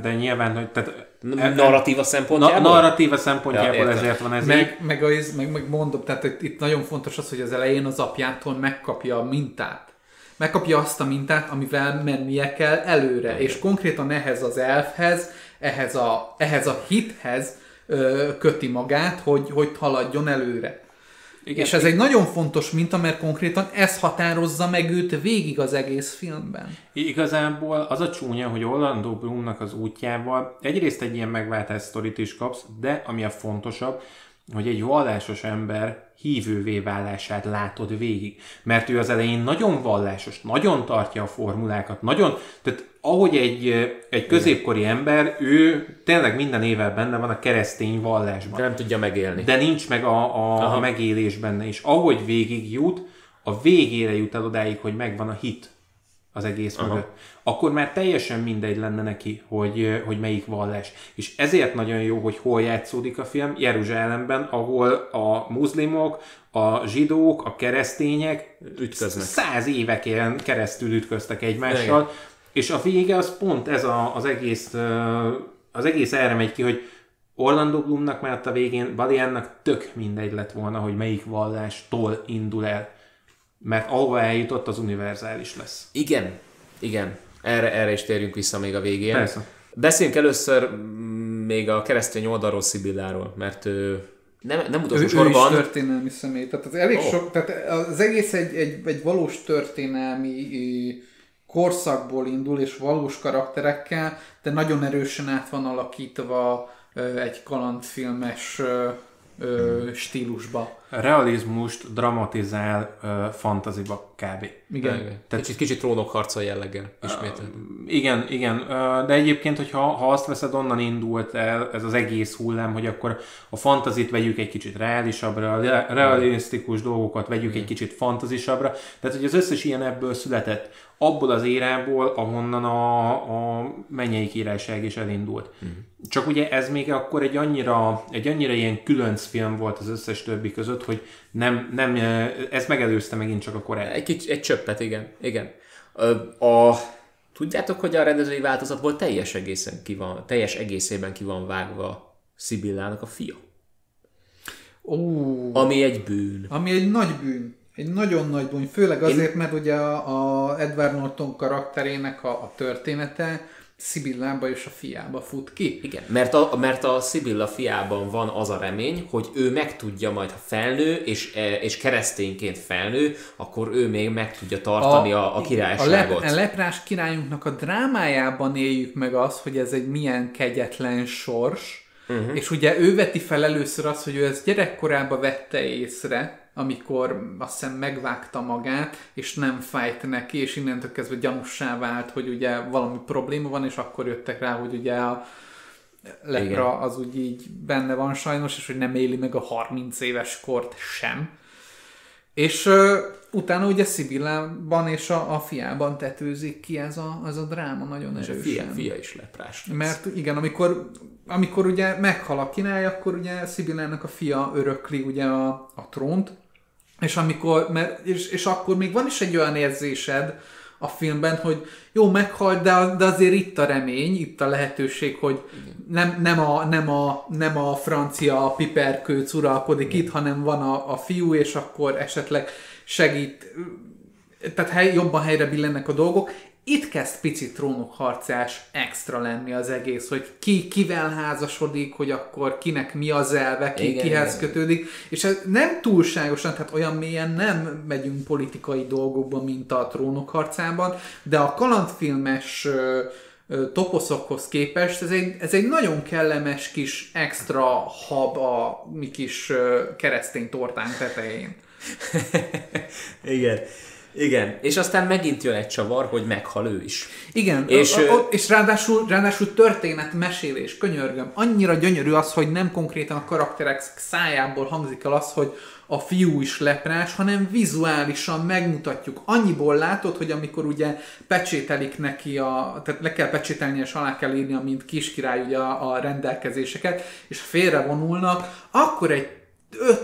de nyilván, hogy tehát, n- narratíva na, szempontjából? narratíva szempontjából Ja, értem. ezért van ez így. Meg, meg, a, meg, meg mondom, tehát itt, itt nagyon fontos az, hogy az elején az apjától megkapja a mintát. Megkapja azt a mintát, amivel mennie kell előre. És konkrétan ehhez az elfhez, ehhez a, ehhez a hithez köti magát, hogy, hogy haladjon előre. Igen. És ez egy nagyon fontos minta, mert konkrétan ez határozza meg őt végig az egész filmben. Igazából az a csúnya, hogy Orlando Bloomnak az útjával egyrészt egy ilyen megváltás sztorit is kapsz, de ami a fontosabb, hogy egy vallásos ember hívővé válását látod végig. Mert ő az elején nagyon vallásos, nagyon tartja a formulákat, nagyon, tehát ahogy egy, egy középkori ember, ő tényleg minden évvel benne van a keresztény vallásban. De nem tudja megélni. De nincs meg a, a, a megélés benne, és ahogy végig jut, a végére jut el odáig, hogy megvan a hit az egész Aha. mögött, akkor már teljesen mindegy lenne neki, hogy, hogy melyik vallás. És ezért nagyon jó, hogy hol játszódik a film, Jeruzsálemben, ahol a muzlimok, a zsidók, a keresztények Ütköznek. száz éveken keresztül ütköztek egymással, Igen. És a vége az pont ez a, az egész, az egész erre megy ki, hogy Orlando Bloomnak már ott a végén Valiannak tök mindegy lett volna, hogy melyik vallástól indul el. Mert ahova eljutott, az univerzális lesz. Igen, igen. Erre, erre is térjünk vissza még a végén. Persze. Beszéljünk először mm, még a keresztény oldalról Szibilláról, mert ő nem, nem Ő, utolsó ő is sorban... történelmi személy. Tehát az elég oh. sok, tehát az egész egy, egy, egy valós történelmi korszakból indul, és valós karakterekkel, de nagyon erősen át van alakítva ö, egy kalandfilmes ö, ö, stílusba. Realizmust dramatizál uh, fantaziba kb. Igen. Igen. Kicsit, kicsit trónokharca jelleggel ismételten. Igen, igen, ö, de egyébként, hogyha ha azt veszed, onnan indult el ez az egész hullám, hogy akkor a fantazit vegyük egy kicsit reálisabbra, realisztikus dolgokat vegyük egy kicsit fantazisabbra, tehát hogy az összes ilyen ebből született, abból az érából, ahonnan a, a mennyei királyság is elindult. Csak ugye ez még akkor egy annyira, egy annyira ilyen különc film volt az összes többi között, hogy nem, nem ez megelőzte megint csak a korát. Egy, kicsi, egy csöppet, igen. igen. A, tudjátok, hogy a rendezői változatból teljes, egészen ki van, teljes egészében ki van vágva Szibillának a fia. Ó, Ami egy bűn. ami egy nagy bűn. Egy nagyon nagy bűn. Főleg azért, mert ugye a, a Edward Norton karakterének a, a története Szibillába és a fiába fut ki. Igen, mert a, mert a Szibilla fiában van az a remény, hogy ő meg tudja majd, ha felnő, és, e, és keresztényként felnő, akkor ő még meg tudja tartani a, a, a A, királyságot. lep, a leprás királyunknak a drámájában éljük meg azt, hogy ez egy milyen kegyetlen sors, uh-huh. és ugye ő veti fel először azt, hogy ő ezt gyerekkorában vette észre, amikor azt hiszem megvágta magát, és nem fájt neki, és innentől kezdve gyanussá vált, hogy ugye valami probléma van, és akkor jöttek rá, hogy ugye a lepra Igen. az úgy így benne van sajnos, és hogy nem éli meg a 30 éves kort sem. És ö, utána ugye Szibillában és a, a fiában tetőzik ki ez a, ez a dráma nagyon és a erősen. fia, fia is leprás. lesz. Mert igen, amikor, amikor ugye meghal a király, akkor ugye Szibillának a fia örökli ugye a, a trónt, és amikor, mert, és, és akkor még van is egy olyan érzésed a filmben, hogy jó, meghalt, de, de azért itt a remény, itt a lehetőség, hogy nem, nem, a, nem, a, nem a francia piperkőc uralkodik itt, hanem van a, a fiú, és akkor esetleg segít, tehát hely, jobban helyre billennek a dolgok. Itt kezd picit trónokharcás extra lenni az egész, hogy ki kivel házasodik, hogy akkor kinek mi az elve, ki Igen, kihez igen. kötődik, és ez nem túlságosan, tehát olyan mélyen nem megyünk politikai dolgokba, mint a trónok harcában, de a kalandfilmes ö, ö, toposzokhoz képest ez egy, ez egy nagyon kellemes kis extra hab a mi kis ö, keresztény tortánk tetején. Igen. Igen, és aztán megint jön egy csavar, hogy meghal ő is. Igen, És, o, o, és ráadásul, ráadásul történet mesélés, könyörgöm. Annyira gyönyörű az, hogy nem konkrétan a karakterek szájából hangzik el az, hogy a fiú is leprás, hanem vizuálisan megmutatjuk. Annyiból látod, hogy amikor ugye pecsételik neki, a, tehát le kell pecsételni és alá kell írni, mint kiskirály ugye a, a rendelkezéseket, és félrevonulnak, akkor egy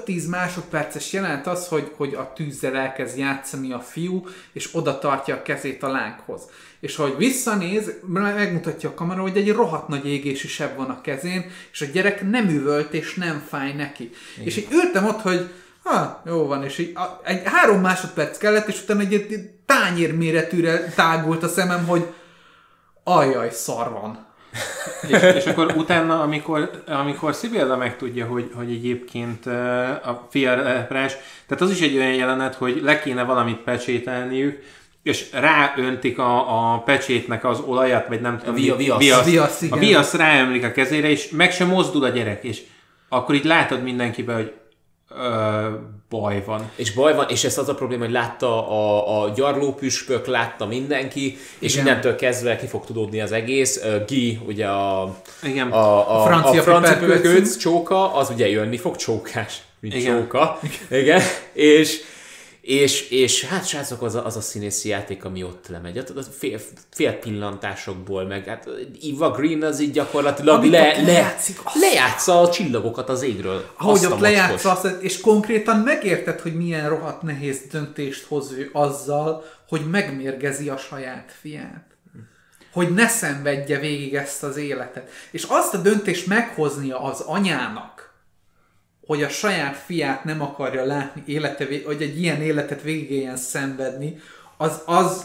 5-10 másodperces jelent az, hogy, hogy a tűzzel elkezd játszani a fiú, és oda tartja a kezét a lánghoz. És ahogy visszanéz, megmutatja a kamera, hogy egy rohadt nagy égési seb van a kezén, és a gyerek nem üvölt, és nem fáj neki. Igen. És így ültem ott, hogy ha, jó van, és így a, egy három másodperc kellett, és utána egy, egy tányér méretűre tágult a szemem, hogy ajjaj, szar van. És, és akkor utána, amikor, amikor Szibilla megtudja, hogy, hogy egyébként ö, a fia leprás, tehát az is egy olyan jelenet, hogy le kéne valamit pecsételniük, és ráöntik a, a pecsétnek az olajat, vagy nem tudom, a viasz. viasz, Viasz, a igen. viasz ráömlik a kezére, és meg sem mozdul a gyerek, és akkor így látod mindenkiben, hogy ö, baj van. És baj van, és ez az a probléma, hogy látta a, a gyarlópüspök, látta mindenki, és Igen. innentől kezdve ki fog tudódni az egész. Guy, ugye a, Igen. a, a, A francia a francia piperkőc csóka, az ugye jönni fog, csókás, mint Igen. csóka. Igen. És, és, és hát srácok, az a, az a színészi játék, ami ott lemegy, ott, ott fél, fél pillantásokból, meg hát Eva Green az így gyakorlatilag Amit le, lejátszik, azt- lejátsza a csillagokat az égről. Ahogy Azt a ott lejátsza azt, és konkrétan megérted, hogy milyen rohadt nehéz döntést hoz ő azzal, hogy megmérgezi a saját fiát. Hogy ne szenvedje végig ezt az életet. És azt a döntést meghoznia az anyának, hogy a saját fiát nem akarja látni, élete, hogy egy ilyen életet végig éljen szenvedni, az, az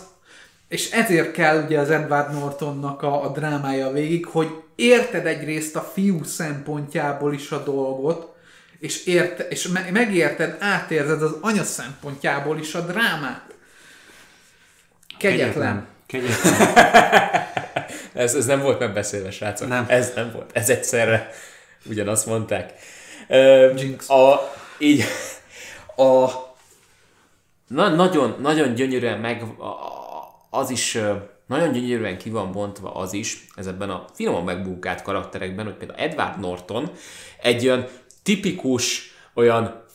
és ezért kell ugye az Edward Nortonnak a, a drámája végig, hogy érted egyrészt a fiú szempontjából is a dolgot, és, érte, és me- megérted, átérzed az anya szempontjából is a drámát. Kegyetlen. Kegyetlen. Ez, ez nem volt megbeszélve, srácok. Nem. Ez nem volt. Ez egyszerre ugyanazt mondták. Jinx. A, így, a, na, nagyon, nagyon gyönyörűen meg, az is, nagyon gyönyörűen ki van bontva az is, ez ebben a finoman megbunkált karakterekben, hogy például Edward Norton egy olyan tipikus, olyan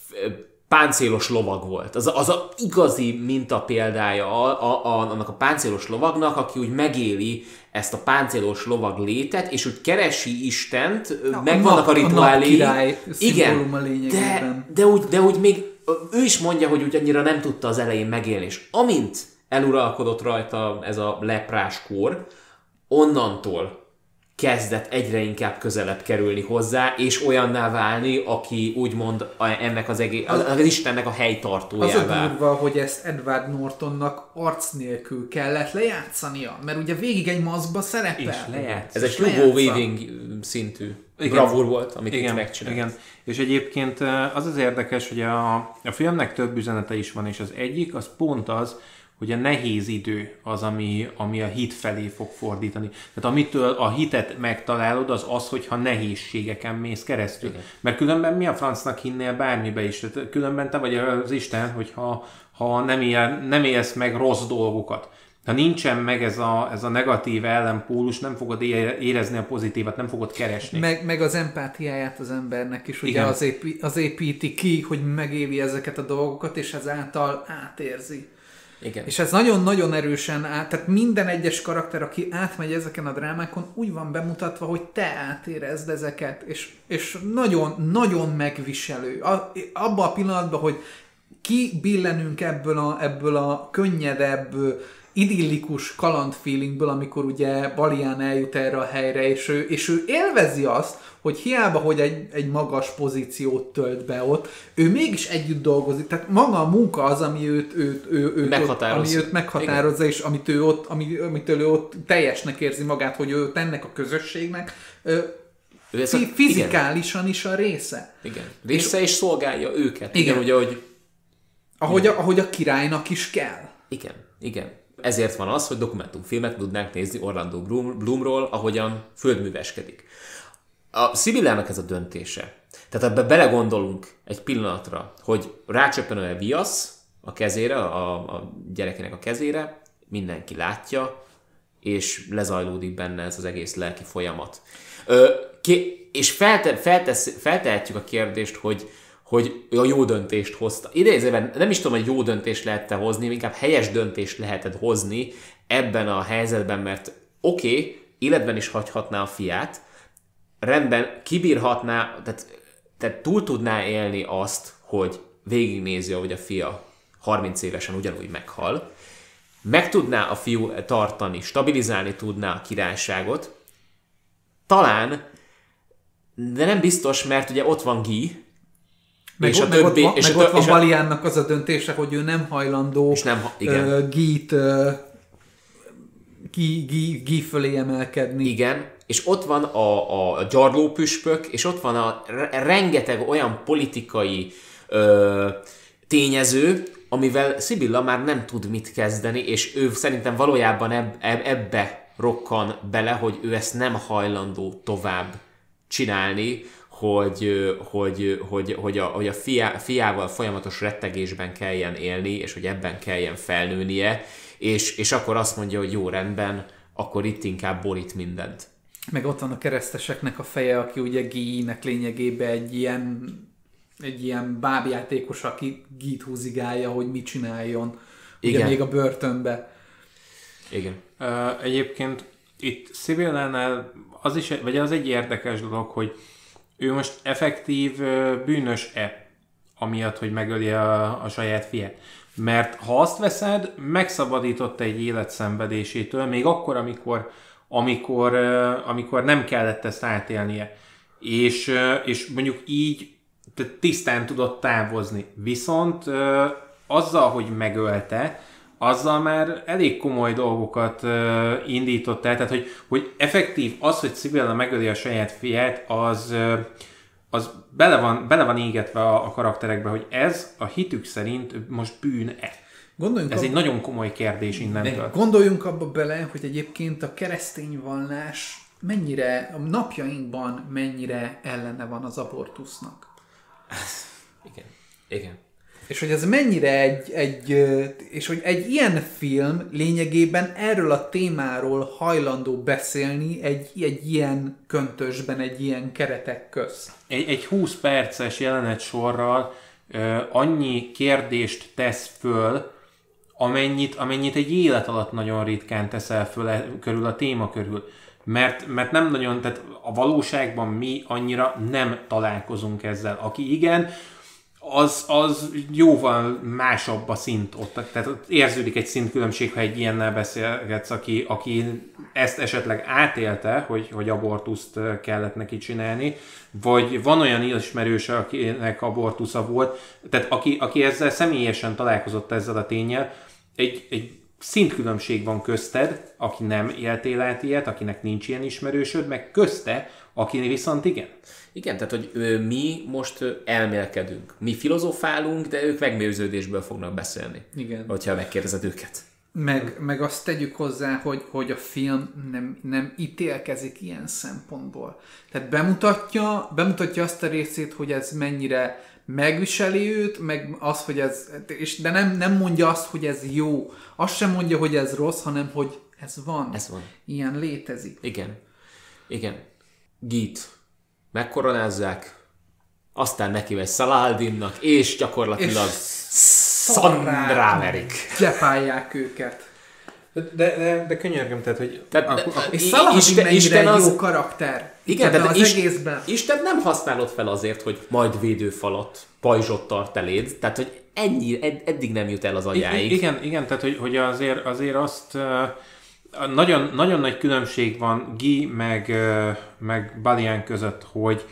páncélos lovag volt. Az a, az a igazi minta példája a, a, a, annak a páncélos lovagnak, aki úgy megéli ezt a páncélos lovag létet, és úgy keresi Istent, a megvannak a, nap- a rituáléi. napkirály Igen, szimbóluma de, de, úgy, de úgy még ő is mondja, hogy úgy annyira nem tudta az elején megélni, és amint eluralkodott rajta ez a leprás kór, onnantól kezdett egyre inkább közelebb kerülni hozzá, és olyanná válni, aki úgymond ennek az, egész, az, az Istennek a Az a helytartójává. durva, hogy ezt Edward Nortonnak arc nélkül kellett lejátszania, mert ugye végig egy maszkba szerepel. És lejátsz. Ez egy Hugo. Weaving szintű Igen. bravúr volt, amit itt igen, megcsinált. igen. És egyébként az az érdekes, hogy a, a filmnek több üzenete is van, és az egyik az pont az, hogy a nehéz idő az, ami, ami a hit felé fog fordítani. Tehát amitől a hitet megtalálod, az az, hogyha nehézségeken mész keresztül. Igen. Mert különben mi a francnak hinnél bármibe is? Tehát különben te vagy az Isten, hogyha ha nem, él, nem élsz meg rossz dolgokat. Ha nincsen meg ez a, ez a negatív ellenpólus, nem fogod ére- érezni a pozitívat, nem fogod keresni. Meg, meg az empátiáját az embernek is, ugye Igen. az, épi, az építi ki, hogy megéli ezeket a dolgokat, és ezáltal átérzi. Igen. És ez nagyon-nagyon erősen át, tehát minden egyes karakter, aki átmegy ezeken a drámákon, úgy van bemutatva, hogy te átérezd ezeket, és, és nagyon, nagyon megviselő. A, abban a pillanatban, hogy ki billenünk ebből a, ebből a könnyedebb, idillikus kalandfeelingből, amikor ugye Balián eljut erre a helyre, és ő, és ő élvezi azt, hogy hiába, hogy egy, egy magas pozíciót tölt be ott, ő mégis együtt dolgozik. Tehát maga a munka az, ami őt, őt, ő, őt, ott, Meghatározza. ami őt meghatározza, és amit ő ott, ami, amitől ő ott teljesnek érzi magát, hogy ő ennek a közösségnek Ő ez a- fi- fizikálisan is a része. Igen. igen. Része és szolgálja őket. Igen. Igen, ugye, hogy Ahogy a, ahogy a királynak is kell. Igen, igen. Ezért van az, hogy dokumentumfilmet tudnánk nézni Orlando Bloom, Bloomról, ahogyan földműveskedik. A Szibillának ez a döntése. Tehát ebbe belegondolunk egy pillanatra, hogy rácsöppen a viasz a kezére, a, a gyerekének a kezére, mindenki látja, és lezajlódik benne ez az egész lelki folyamat. Ö, ki, és felte, feltesz, feltehetjük a kérdést, hogy, hogy a jó döntést hozta. Idézőben nem is tudom, hogy jó döntést lehet hozni, inkább helyes döntést lehetett hozni ebben a helyzetben, mert oké, okay, életben is hagyhatná a fiát, rendben kibírhatná, tehát, tehát túl tudná élni azt, hogy végignézi, hogy a fia 30 évesen ugyanúgy meghal, meg tudná a fiú tartani, stabilizálni tudná a királyságot, talán, de nem biztos, mert ugye ott van Guy, meg, és a meg többi, ott van, és meg a, ott van Baliánnak az a döntése, hogy ő nem hajlandó és nem, igen. Uh, Git uh, Guy, Guy, Guy fölé emelkedni. Igen, és ott van a, a gyarló püspök, és ott van a rengeteg olyan politikai ö, tényező, amivel Sibilla már nem tud mit kezdeni, és ő szerintem valójában eb, eb, ebbe rokkan bele, hogy ő ezt nem hajlandó tovább csinálni, hogy, hogy, hogy, hogy a, hogy a fiá, fiával folyamatos rettegésben kelljen élni, és hogy ebben kelljen felnőnie, és, és akkor azt mondja, hogy jó rendben, akkor itt inkább borít mindent. Meg ott van a kereszteseknek a feje, aki ugye Gínek lényegében egy ilyen egy ilyen bábjátékos, aki gít húzigálja, hogy mit csináljon. Ugye Igen. még a börtönbe. Igen. Uh, egyébként itt Sibillánál az is, vagy az egy érdekes dolog, hogy ő most effektív bűnös-e, amiatt, hogy megöli a, a saját fiát. Mert ha azt veszed, megszabadította egy életszenvedésétől, még akkor, amikor, amikor, amikor nem kellett ezt átélnie. És, és mondjuk így tisztán tudott távozni. Viszont azzal, hogy megölte, azzal már elég komoly dolgokat uh, indított el, tehát hogy, hogy effektív az, hogy Sibilla megöli a saját fiát, az, uh, az bele, van, bele van égetve a, a karakterekbe, hogy ez a hitük szerint most bűn-e. Gondoljunk Ez abba, egy nagyon komoly kérdés innentől. Gondoljunk abba bele, hogy egyébként a keresztény vallás mennyire, a napjainkban mennyire ellene van az abortusznak. Igen. Igen. És hogy ez mennyire egy, egy, és hogy egy ilyen film lényegében erről a témáról hajlandó beszélni egy, egy ilyen köntösben, egy ilyen keretek közt. Egy, egy 20 perces jelenet sorral ö, annyi kérdést tesz föl, amennyit, amennyit egy élet alatt nagyon ritkán teszel föl e, körül a téma körül. Mert, mert nem nagyon, tehát a valóságban mi annyira nem találkozunk ezzel. Aki igen, az, az jóval másabb a szint ott. Tehát ott érződik egy szintkülönbség, ha egy ilyennel beszélgetsz, aki, aki ezt esetleg átélte, hogy, hogy abortuszt kellett neki csinálni, vagy van olyan ismerős, akinek abortusza volt, tehát aki, aki ezzel személyesen találkozott ezzel a tényel, egy, egy szintkülönbség van közted, aki nem éltél át ilyet, akinek nincs ilyen ismerősöd, meg közte, aki viszont igen. Igen, tehát hogy ö, mi most elmélkedünk. Mi filozofálunk, de ők megmérőződésből fognak beszélni. Igen. Hogyha megkérdezed őket. Meg, meg azt tegyük hozzá, hogy, hogy a film nem, nem ítélkezik ilyen szempontból. Tehát bemutatja, bemutatja azt a részét, hogy ez mennyire megviseli őt, meg az, hogy ez, és de nem, nem mondja azt, hogy ez jó. Azt sem mondja, hogy ez rossz, hanem hogy ez van. Ez van. Ilyen létezik. Igen. Igen. Git megkoronázzák, aztán neki vagy Szaláldinnak, és gyakorlatilag szandrá verik. Gyepálják őket. De, de, de könyörgöm, tehát, hogy... Tehát, a, a, és Szaladin Isten, Isten az... jó karakter. Igen, de az is, egészben. Isten nem használod fel azért, hogy majd védőfalat, pajzsot tart eléd, tehát, hogy ennyi, ed, eddig nem jut el az agyáig. I, igen, igen, tehát, hogy, hogy azért, azért azt... Uh, nagyon, nagyon nagy különbség van Guy meg, uh, meg Balian között, hogy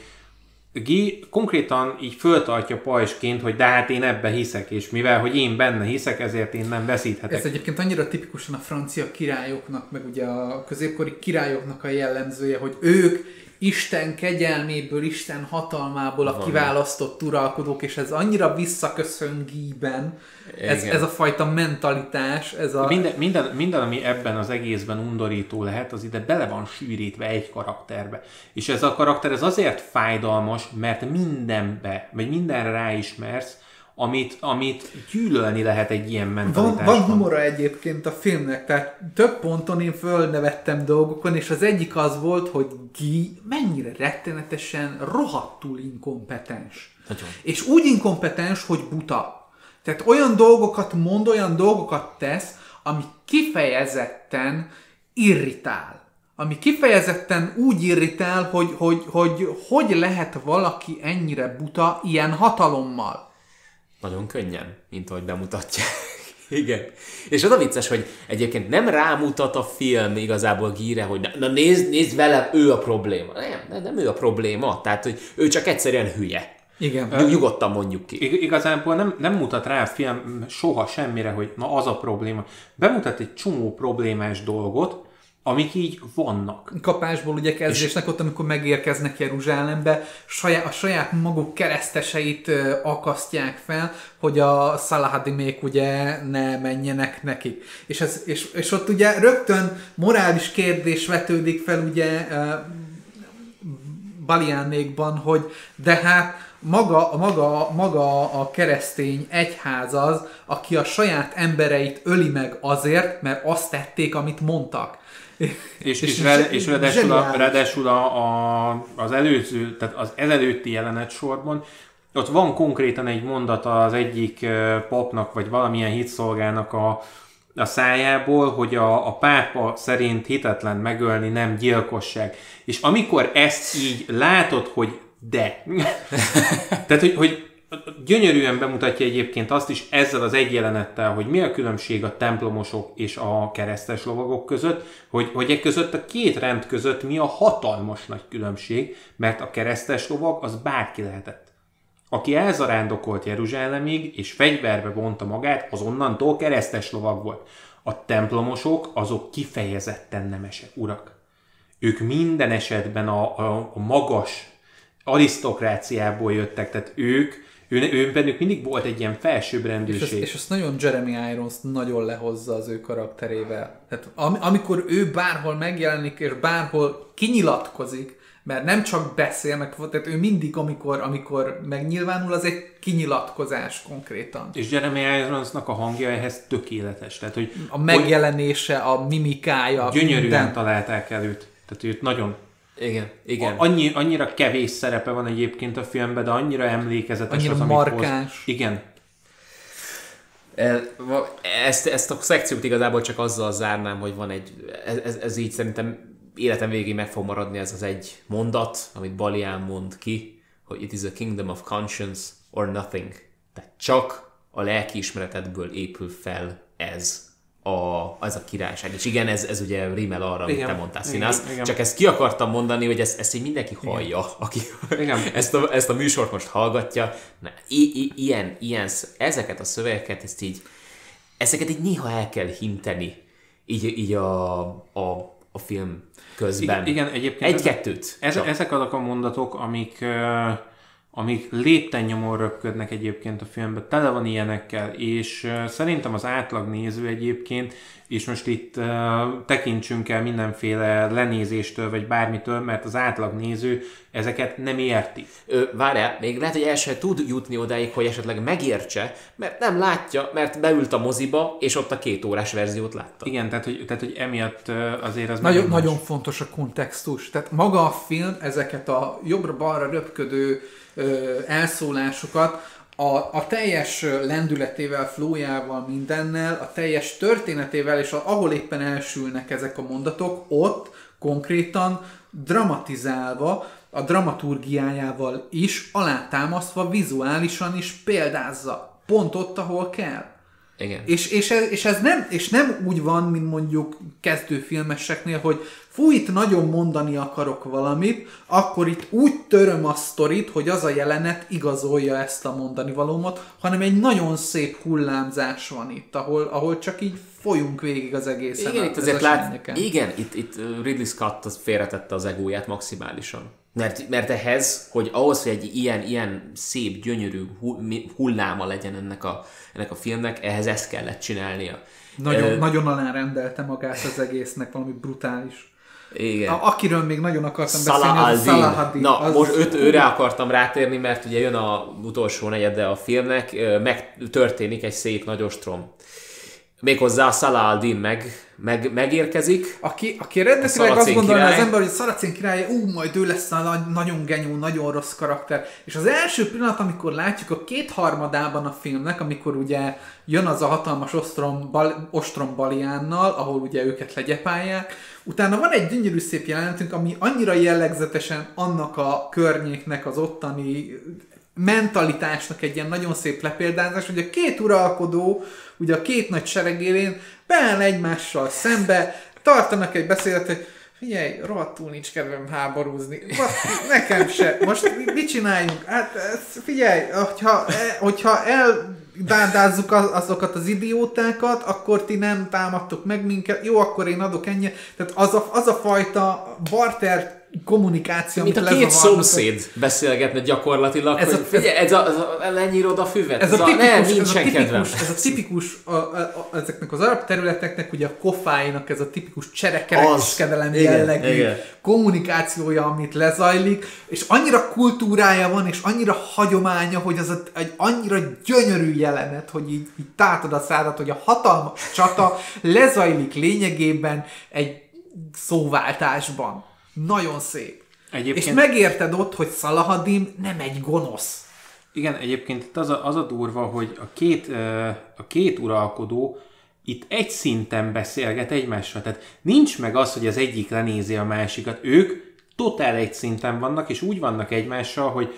Guy konkrétan így föltartja pajsként, hogy de hát én ebbe hiszek, és mivel, hogy én benne hiszek, ezért én nem veszíthetek. Ez egyébként annyira tipikusan a francia királyoknak, meg ugye a középkori királyoknak a jellemzője, hogy ők Isten kegyelméből, Isten hatalmából a kiválasztott uralkodók, és ez annyira visszaköszön Gíben, ez, ez a fajta mentalitás, ez a... Minden, minden, minden, ami ebben az egészben undorító lehet, az ide bele van sűrítve egy karakterbe. És ez a karakter ez azért fájdalmas, mert mindenbe, vagy mindenre ráismersz, amit, amit gyűlölni lehet egy ilyen Van, mentalitásban. van humora egyébként a filmnek, tehát több ponton én fölnevettem dolgokon, és az egyik az volt, hogy Guy mennyire rettenetesen rohadtul inkompetens. Nagyon. És úgy inkompetens, hogy buta. Tehát olyan dolgokat mond, olyan dolgokat tesz, ami kifejezetten irritál. Ami kifejezetten úgy irritál, hogy hogy, hogy, hogy lehet valaki ennyire buta ilyen hatalommal. Nagyon könnyen, mint ahogy bemutatják. Igen. És az a vicces, hogy egyébként nem rámutat a film igazából gíre, hogy na, na nézd, nézd vele, ő a probléma. Nem, nem, nem ő a probléma. Tehát, hogy ő csak egyszerűen hülye. Igen. Nyug- Nyugodtan mondjuk ki. Ig- Igazából nem, nem mutat rá a film soha semmire, hogy na az a probléma. Bemutat egy csomó problémás dolgot, amik így vannak. kapásból ugye kezdésnek ott, amikor megérkeznek Jeruzsálembe, saját, a saját maguk kereszteseit ö, akasztják fel, hogy a Szalahadimék ugye ne menjenek nekik. És, ez, és, és ott ugye rögtön morális kérdés vetődik fel ugye ö, Baliánékban, hogy de hát maga, maga, maga a keresztény egyház az, aki a saját embereit öli meg azért, mert azt tették, amit mondtak. És, és, rád, és ráadásul, a, ráadásul a, a, az előző, tehát az ezelőtti jelenet sorban, ott van konkrétan egy mondat az egyik papnak, vagy valamilyen hitszolgának a, a szájából, hogy a, a pápa szerint hitetlen megölni nem gyilkosság. És amikor ezt így látod, hogy de. Tehát, hogy, hogy gyönyörűen bemutatja egyébként azt is ezzel az egy jelenettel, hogy mi a különbség a templomosok és a keresztes lovagok között, hogy, hogy e között a két rend között mi a hatalmas nagy különbség, mert a keresztes lovag az bárki lehetett. Aki elzarándokolt Jeruzsálemig és fegyverbe vonta magát, az onnantól keresztes lovag volt. A templomosok azok kifejezetten nemesek, urak. Ők minden esetben a, a, a magas arisztokráciából jöttek, tehát ők, ő, ő bennük mindig volt egy ilyen És ezt, felsőbbrendűség. és ezt nagyon Jeremy Irons nagyon lehozza az ő karakterével. Tehát am, amikor ő bárhol megjelenik, és bárhol kinyilatkozik, mert nem csak beszél, meg, tehát ő mindig, amikor, amikor megnyilvánul, az egy kinyilatkozás konkrétan. És Jeremy Ironsnak a hangja ehhez tökéletes. Tehát, hogy A megjelenése, a mimikája, gyönyörűen minden. találták el őt. Tehát őt nagyon... Igen, igen. Annyi, annyira kevés szerepe van egyébként a filmben, de annyira emlékezetes Annyira az, amit markáns. Hoz. Igen. E- Ezt, ezt a szekciót igazából csak azzal zárnám, hogy van egy, ez, ez, így szerintem életem végig meg fog maradni ez az egy mondat, amit Balián mond ki, hogy it is a kingdom of conscience or nothing. Tehát csak a lelkiismeretedből épül fel ez a, ez a királyság. És igen, ez, ez ugye rímel arra, amit Igen, te mondtál, igen, Színász. igen. Csak ezt ki akartam mondani, hogy ezt, ezt így mindenki hallja, aki Igen. ezt, a, ezt a műsort most hallgatja. Na, i, i, ilyen, ilyen, ezeket a szövegeket, ezt így, ezeket így néha el kell hinteni, így, így a, a, a film közben. Igen, egyébként Egy-kettőt. Ez, ezek azok a mondatok, amik, ö, amik lépten nyomon röpködnek egyébként a filmben, tele van ilyenekkel, és szerintem az átlag néző egyébként, és most itt uh, tekintsünk el mindenféle lenézéstől, vagy bármitől, mert az átlag néző ezeket nem érti. Ö, várjál, még lehet, hogy el sem tud jutni odáig, hogy esetleg megértse, mert nem látja, mert beült a moziba, és ott a két órás verziót látta. Igen, tehát hogy, tehát, hogy emiatt azért az Nagyon, nagyon fontos a kontextus. Tehát maga a film ezeket a jobbra-balra röpködő ö, elszólásokat a, a teljes lendületével, flójával, mindennel, a teljes történetével, és a, ahol éppen elsülnek ezek a mondatok, ott konkrétan dramatizálva, a dramaturgiájával is, alátámasztva, vizuálisan is példázza. Pont ott, ahol kell. Igen. És, és, ez, és, ez nem, és nem úgy van, mint mondjuk kezdőfilmeseknél, hogy fú, itt nagyon mondani akarok valamit, akkor itt úgy töröm a sztorit, hogy az a jelenet igazolja ezt a mondani valómat, hanem egy nagyon szép hullámzás van itt, ahol, ahol csak így folyunk végig az egészen. Igen, itt azért lát, igen, itt, itt Ridley Scott félretette az egóját maximálisan. Mert, mert ehhez, hogy ahhoz, hogy egy ilyen, ilyen szép, gyönyörű hulláma legyen ennek a, ennek a filmnek, ehhez ezt kellett csinálnia. Nagyon, Ö, nagyon alárendelte magát az egésznek, valami brutális. Igen. A, akiről még nagyon akartam Salah beszélni, az a al-Din. Salah ad-Din. Na, az, most őt, őre akartam rátérni, mert ugye jön a utolsó negyede a filmnek, meg történik egy szép nagy ostrom. Méghozzá a Salah al-Din meg, meg, megérkezik, Aki, aki eredetileg azt gondolná az ember, hogy Szaracén király, ú, majd ő lesz a nagy, nagyon genyó, nagyon rossz karakter. És az első pillanat, amikor látjuk a kétharmadában a filmnek, amikor ugye jön az a hatalmas ostrom, bal, ostrom Baliánnal, ahol ugye őket legyepálják, utána van egy gyönyörű szép jelenetünk, ami annyira jellegzetesen annak a környéknek, az ottani mentalitásnak egy ilyen nagyon szép lepéldázás, hogy a két uralkodó, ugye a két nagy seregélén beáll egymással szembe, tartanak egy beszédet, hogy figyelj, rohadtul nincs kedvem háborúzni. Baszki, nekem se. Most mi- mit csináljunk? Hát figyelj, hogyha, e- hogyha eldándázzuk az- azokat az idiótákat, akkor ti nem támadtok meg minket, jó, akkor én adok ennyi. Tehát az a, az a fajta barter kommunikáció, mint a két szomszéd beszélgetne gyakorlatilag, Ez ez a- hogy figyelj, ez a, ez a, lenyírod a füvet, Ez a, nem, tipikus, ez, a nincsen tipikus, ez a tipikus, a, a, a, ezeknek az arab területeknek, ugye a kofáinak ez a tipikus cserekereskedelem jellegű igen. kommunikációja, amit lezajlik, és annyira kultúrája van, és annyira hagyománya, hogy az a, egy annyira gyönyörű jelenet, hogy így, így tátod a szádat, hogy a hatalmas csata lezajlik lényegében egy szóváltásban. Nagyon szép. Egyébként- És megérted ott, hogy Szalahadim nem egy gonosz. Igen, egyébként itt az a, az a durva, hogy a két, a két uralkodó itt egy szinten beszélget egymással. Tehát nincs meg az, hogy az egyik lenézi a másikat. Ők totál egy szinten vannak, és úgy vannak egymással, hogy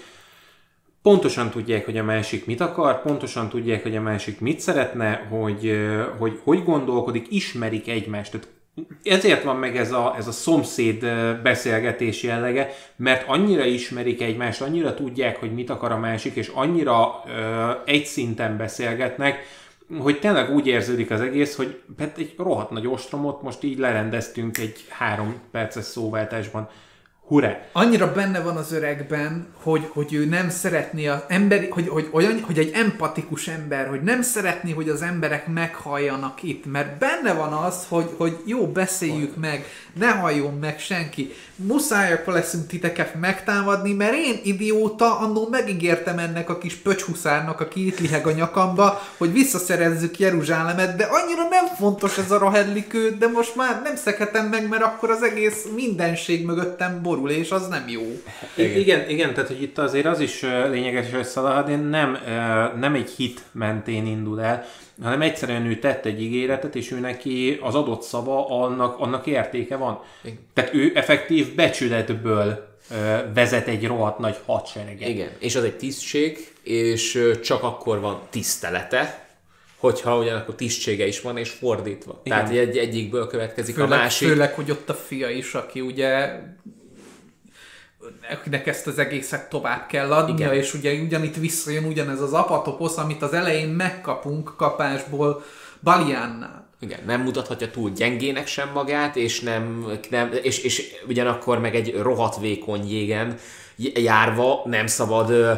pontosan tudják, hogy a másik mit akar, pontosan tudják, hogy a másik mit szeretne, hogy hogy, hogy gondolkodik, ismerik egymást. Tehát ezért van meg ez a, ez a szomszéd beszélgetés jellege, mert annyira ismerik egymást, annyira tudják, hogy mit akar a másik, és annyira ö, egy szinten beszélgetnek, hogy tényleg úgy érződik az egész, hogy hát egy rohadt nagy ostromot most így lerendeztünk egy három perces szóváltásban. Hurrá! annyira benne van az öregben, hogy, hogy ő nem szeretné az emberi, hogy, hogy, olyan, hogy egy empatikus ember, hogy nem szeretné, hogy az emberek meghalljanak itt, mert benne van az, hogy, hogy jó, beszéljük meg, ne halljon meg senki. Muszáj akkor leszünk titeket megtámadni, mert én idióta annó megígértem ennek a kis pöcshuszárnak, aki itt liheg a nyakamba, hogy visszaszerezzük Jeruzsálemet, de annyira nem fontos ez a rohedlikő, de most már nem szekhetem meg, mert akkor az egész mindenség mögöttem borul, és az nem jó. Igen. igen, igen, tehát hogy itt azért az is lényeges, hogy Szalahadin nem, nem egy hit mentén indul el, hanem egyszerűen ő tett egy ígéretet, és ő neki az adott szava, annak, annak értéke van. Igen. Tehát ő effektív becsületből vezet egy rohadt nagy hadsereget. Igen, és az egy tisztség, és csak akkor van tisztelete, hogyha ugyanakkor tisztsége is van, és fordítva. Igen. Tehát egy, egyikből következik Főleg, a másik. főleg, hogy ott a fia is, aki ugye akinek ezt az egészet tovább kell adnia, Igen. és ugye ugyanitt visszajön ugyanez az apatoposz, amit az elején megkapunk kapásból Baliánnál. Igen, nem mutathatja túl gyengének sem magát, és, nem, nem, és, és ugyanakkor meg egy rohadt vékony jégen járva nem szabad ö,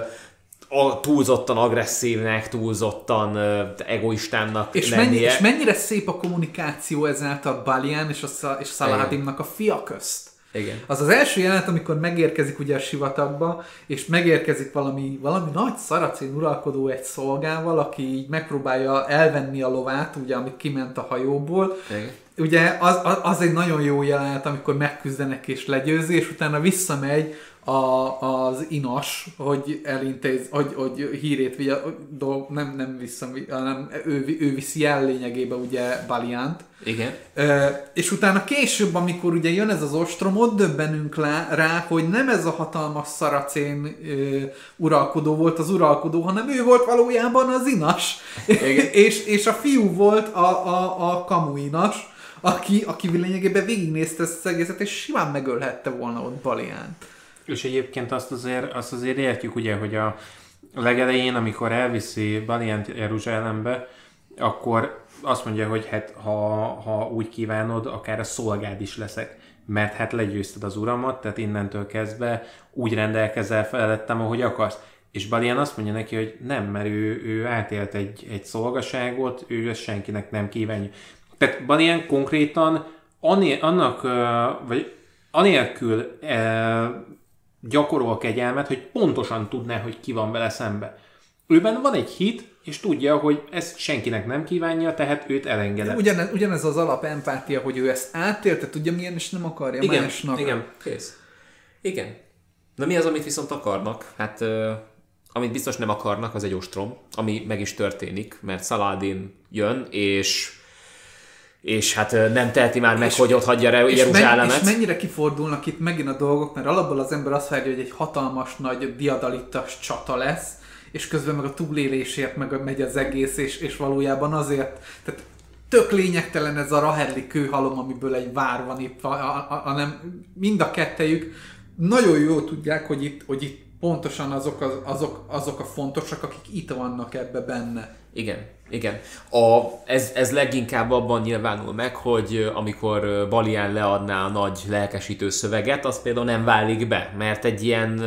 a, túlzottan agresszívnek, túlzottan ö, egoistának És, mennyi, és mennyire szép a kommunikáció ezáltal Balián és, a, és Saladinnak a fia közt. Igen. Az az első jelenet, amikor megérkezik ugye a sivatagba, és megérkezik valami, valami nagy szaracén uralkodó egy szolgával, aki így megpróbálja elvenni a lovát, ugye, amit kiment a hajóból. Igen. Ugye az, az, az egy nagyon jó jelenet, amikor megküzdenek és legyőzi, és utána visszamegy a, az inas, hogy elintéz, hogy, hogy hírét vigye, dolg, nem, nem vissza, hanem ő, ő viszi el lényegében ugye Baliánt. Igen. Ö, és utána később, amikor ugye jön ez az ostrom, ott döbbenünk lá, rá, hogy nem ez a hatalmas szaracén ö, uralkodó volt az uralkodó, hanem ő volt valójában az inas. Igen. és, és a fiú volt a, a, a kamuinas, aki, aki lényegében végignézte ezt az egészet, és simán megölhette volna ott Baliánt. És egyébként azt azért, azt azért értjük ugye, hogy a legelején, amikor elviszi Balient Jeruzsálembe, akkor azt mondja, hogy hát ha, ha úgy kívánod, akár a szolgád is leszek. Mert hát legyőzted az uramat, tehát innentől kezdve úgy rendelkezel felettem, ahogy akarsz. És Balian azt mondja neki, hogy nem, mert ő, ő átélt egy, egy szolgaságot, ő ezt senkinek nem kívánja. Tehát Balian konkrétan anné, annak, vagy anélkül gyakorol kegyelmet, hogy pontosan tudná, hogy ki van vele szembe. Őben van egy hit, és tudja, hogy ezt senkinek nem kívánja, tehát őt elengedett. Ugyanez, ugyanez az alap empátia, hogy ő ezt átélte, tudja milyen, és nem akarja Igen, másnak. igen, kész. Igen. Na mi az, amit viszont akarnak? Hát, uh, amit biztos nem akarnak, az egy ostrom, ami meg is történik, mert Saladin jön, és és hát nem teheti már meg, És- hogy ott hagyja re- És, men- Jeruzsálemet. és mennyire kifordulnak itt megint a dolgok, mert alapból az ember azt várja, hogy egy hatalmas nagy diadalittas csata lesz, és közben meg a túlélésért meg megy az egész, és, és valójában azért, tehát tök lényegtelen ez a Rahelli kőhalom, amiből egy vár van itt, hanem mind a kettejük nagyon jól tudják, hogy itt, hogy itt pontosan azok, az, azok, azok a fontosak, akik itt vannak ebbe benne. Igen, igen. A, ez, ez leginkább abban nyilvánul meg, hogy amikor Balián leadná a nagy lelkesítő szöveget, az például nem válik be, mert egy ilyen,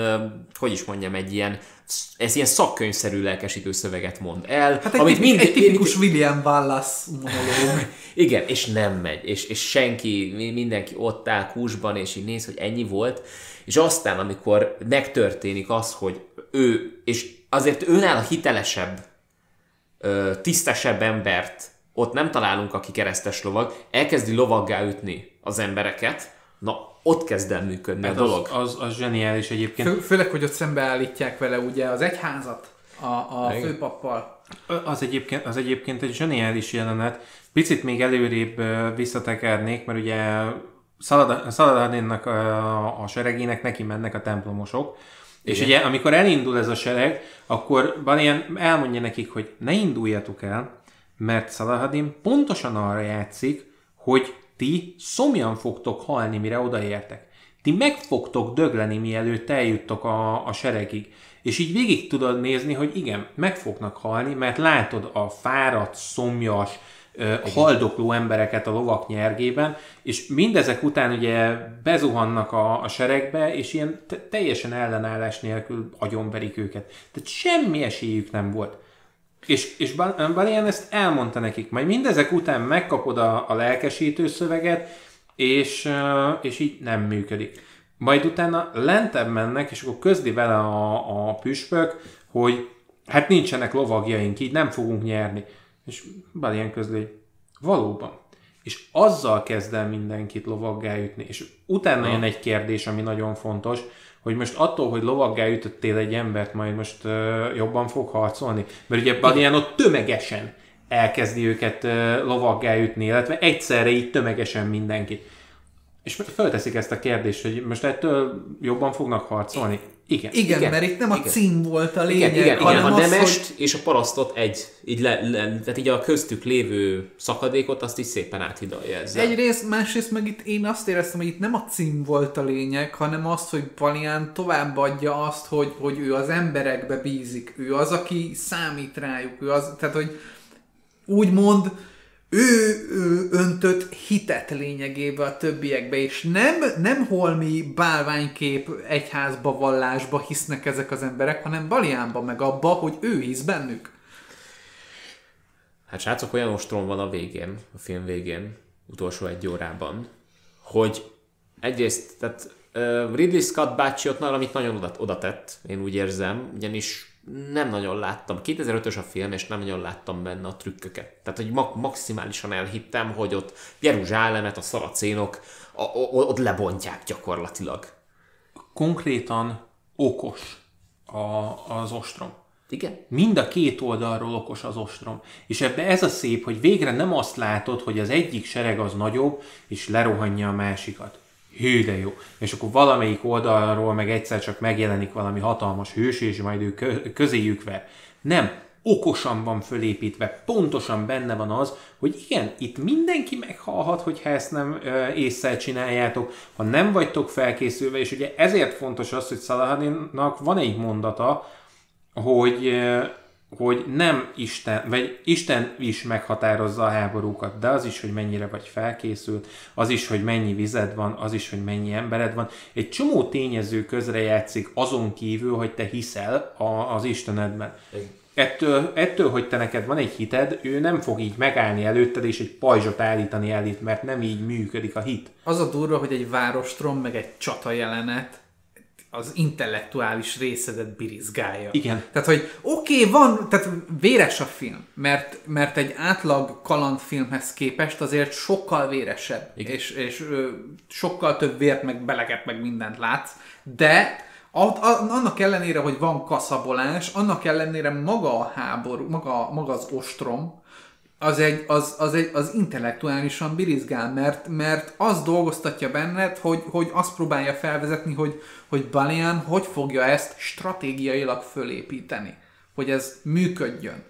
hogy is mondjam, egy ilyen, ez ilyen szakkönyvszerű lelkesítő szöveget mond el, Hát egy, amit mind- egy tipikus William Wallace monológ. Igen, és nem megy, és, és senki, mi- mindenki ott áll kúsban, és így néz, hogy ennyi volt, és aztán, amikor megtörténik az, hogy ő, és azért őnál a hitelesebb, ö, tisztesebb embert ott nem találunk, aki keresztes lovag, elkezdi lovaggá ütni az embereket, na ott kezd el működni Hát a dolog. az, az, az zseniális egyébként. Fő, főleg, hogy ott szembeállítják vele ugye az egyházat a, a Igen. főpappal. Az egyébként, az egyébként egy zseniális jelenet. Picit még előrébb visszatekernék, mert ugye Szalad- Szaladinnak a, a seregének neki mennek a templomosok, és ugye amikor elindul ez a sereg, akkor van ilyen, elmondja nekik, hogy ne induljatok el, mert Szaladin pontosan arra játszik, hogy ti szomjan fogtok halni, mire odaértek. Ti meg fogtok dögleni, mielőtt eljuttok a, a seregig. És így végig tudod nézni, hogy igen, meg fognak halni, mert látod a fáradt, szomjas, haldokló embereket a lovak nyergében, és mindezek után ugye bezuhannak a, a seregbe, és ilyen te- teljesen ellenállás nélkül agyonverik őket. Tehát semmi esélyük nem volt. És, és Bal- Balian ezt elmondta nekik. Majd mindezek után megkapod a, a lelkesítő szöveget, és, és így nem működik. Majd utána lentebb mennek, és akkor közli vele a, a püspök, hogy hát nincsenek lovagjaink, így nem fogunk nyerni. És Balian közli, hogy valóban. És azzal kezd el mindenkit lovaggá ütni. És utána jön egy kérdés, ami nagyon fontos, hogy most attól, hogy lovaggá ütöttél egy embert, majd most uh, jobban fog harcolni. Mert ugye Balian ott tömegesen elkezdi őket uh, lovaggá ütni, illetve egyszerre így tömegesen mindenkit. És fölteszik ezt a kérdést, hogy most ettől jobban fognak harcolni? Igen. Igen, Igen, mert itt nem a igen. cím volt a lényeg, Igen, igen, igen, hanem a az, nemest hogy és a parasztot egy, így le, le, tehát így a köztük lévő szakadékot azt így szépen áthidalja ezzel. Egyrészt, másrészt meg itt én azt éreztem, hogy itt nem a cím volt a lényeg, hanem az, hogy Palián továbbadja azt, hogy, hogy ő az emberekbe bízik. Ő az, aki számít rájuk. Ő az, tehát, hogy úgymond ő, ő öntött hitet lényegébe a többiekbe, és nem, nem holmi bálványkép egyházba, vallásba hisznek ezek az emberek, hanem Baliánba, meg abba, hogy ő hisz bennük. Hát srácok, olyan ostrom van a végén, a film végén, utolsó egy órában, hogy egyrészt, tehát uh, Ridley Scott bácsi ott valamit nagyon oda, oda tett, én úgy érzem, ugyanis nem nagyon láttam, 2005-ös a film, és nem nagyon láttam benne a trükköket. Tehát, hogy ma- maximálisan elhittem, hogy ott Jeruzsálemet, a szaracénok a, a, ott lebontják gyakorlatilag. Konkrétan okos a, az ostrom. Igen? Mind a két oldalról okos az ostrom. És ebbe ez a szép, hogy végre nem azt látod, hogy az egyik sereg az nagyobb, és lerohanja a másikat. Hű, de jó. És akkor valamelyik oldalról meg egyszer csak megjelenik valami hatalmas hős, és majd ő kö- közéjük ver. Nem. Okosan van fölépítve, pontosan benne van az, hogy igen, itt mindenki meghalhat, hogyha ezt nem ö, észre csináljátok, ha nem vagytok felkészülve, és ugye ezért fontos az, hogy Szalahadinnak van egy mondata, hogy, hogy nem Isten, vagy Isten is meghatározza a háborúkat, de az is, hogy mennyire vagy felkészült, az is, hogy mennyi vized van, az is, hogy mennyi embered van. Egy csomó tényező közrejátszik azon kívül, hogy te hiszel a, az Istenedben. ettől, ettől, hogy te neked van egy hited, ő nem fog így megállni előtted, és egy pajzsot állítani elét, mert nem így működik a hit. Az a durva, hogy egy várostrom, meg egy csata jelenet az intellektuális részedet birizgálja. Igen. Tehát, hogy oké, okay, van, tehát véres a film, mert, mert egy átlag kalandfilmhez képest azért sokkal véresebb, Igen. és, és ö, sokkal több vért, meg beleget, meg mindent látsz, de a, a, annak ellenére, hogy van kaszabolás, annak ellenére maga a háború, maga, maga az ostrom, az, egy, az, az, egy, az intellektuálisan birizgál, mert, mert az dolgoztatja benned, hogy, hogy azt próbálja felvezetni, hogy, hogy Balian hogy fogja ezt stratégiailag fölépíteni, hogy ez működjön.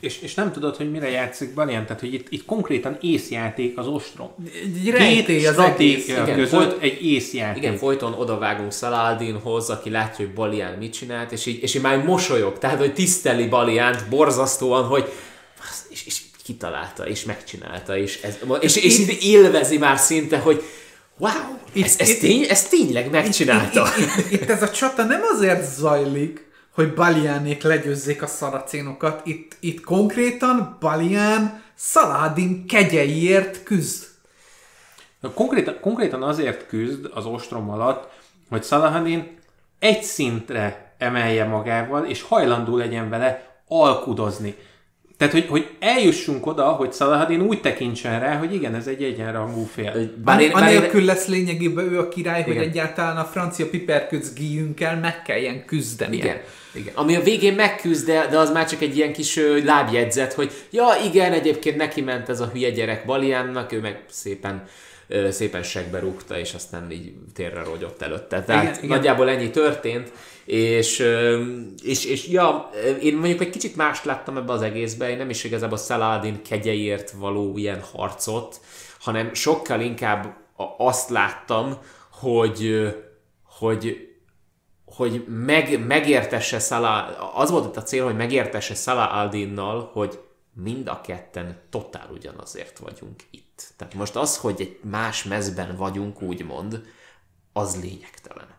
És, és nem tudod, hogy mire játszik Balian, tehát hogy itt, itt konkrétan észjáték az ostrom. Egy rejtély az egész. Igen, között folyt, egy észjáték. Igen, folyton odavágunk Szaladinhoz, aki látja, hogy Balian mit csinált, és így, és így már mosolyog, tehát hogy tiszteli Baliánt borzasztóan, hogy és, és kitalálta, és megcsinálta, és, ez, és, és, és élvezi már szinte, hogy wow, itt, ez, ez, itt, tény, ez tényleg megcsinálta. Itt, itt, itt, itt ez a csata nem azért zajlik, hogy Baliánék legyőzzék a szaracénokat, itt, itt konkrétan Balián Szaladin kegyeiért küzd. Konkrétan, konkrétan azért küzd az ostrom alatt, hogy Szaladin egy szintre emelje magával, és hajlandó legyen vele alkudozni. Tehát, hogy, hogy eljussunk oda, hogy Szalahadin úgy tekintsen rá, hogy igen, ez egy egyenrangú fél. Bár én, Anélkül én... lesz lényegében ő a király, igen. hogy egyáltalán a francia piperköc gíjünkkel meg kelljen küzdeni. Igen. Igen. Ami a végén megküzd, de, de az már csak egy ilyen kis ö, lábjegyzet, hogy ja igen, egyébként neki ment ez a hülye gyerek Baliánnak, ő meg szépen ö, szépen segbe rúgta, és aztán így térre rogyott előtte. Tehát igen, igen. nagyjából ennyi történt, és, és, és ja, én mondjuk egy kicsit mást láttam ebbe az egészbe, én nem is igazából Saladin kegyeiért való ilyen harcot, hanem sokkal inkább azt láttam, hogy, hogy hogy meg, megértesse Salah, az volt a cél, hogy megértesse Salah Aldinnal, hogy mind a ketten totál ugyanazért vagyunk itt. Tehát most az, hogy egy más mezben vagyunk, úgymond, az lényegtelen.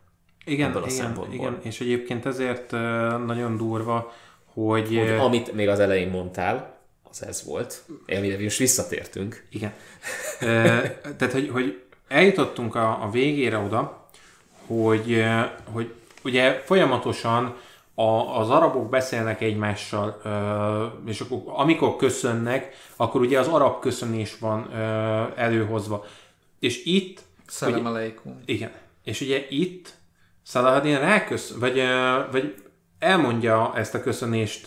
Igen, ebből a igen, szempontból. igen, és egyébként ezért nagyon durva, hogy... hogy... Amit még az elején mondtál, az ez volt. Amire most visszatértünk. Igen. Tehát, hogy, hogy eljutottunk a, a végére oda, hogy, hogy ugye folyamatosan a, az arabok beszélnek egymással, és akkor amikor köszönnek, akkor ugye az arab köszönés van előhozva. És itt... Szalem aleikum. Igen. És ugye itt Saladin rákösz, vagy, vagy elmondja ezt a köszönést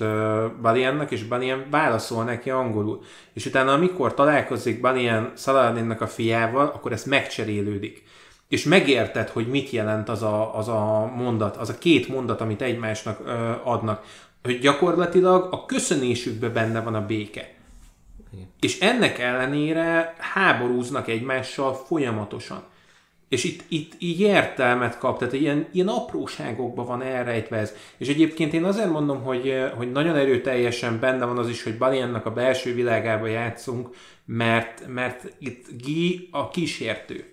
Baliennek, és Balien válaszol neki angolul. És utána, amikor találkozik Balien Saladinnak a fiával, akkor ez megcserélődik. És megérted, hogy mit jelent az a, az a mondat, az a két mondat, amit egymásnak ö, adnak. Hogy gyakorlatilag a köszönésükben benne van a béke. Igen. És ennek ellenére háborúznak egymással folyamatosan. És itt, itt így értelmet kap, tehát ilyen, ilyen apróságokban van elrejtve ez. És egyébként én azért mondom, hogy, hogy nagyon erőteljesen benne van az is, hogy Baliennak a belső világába játszunk, mert, mert itt Guy a kísértő.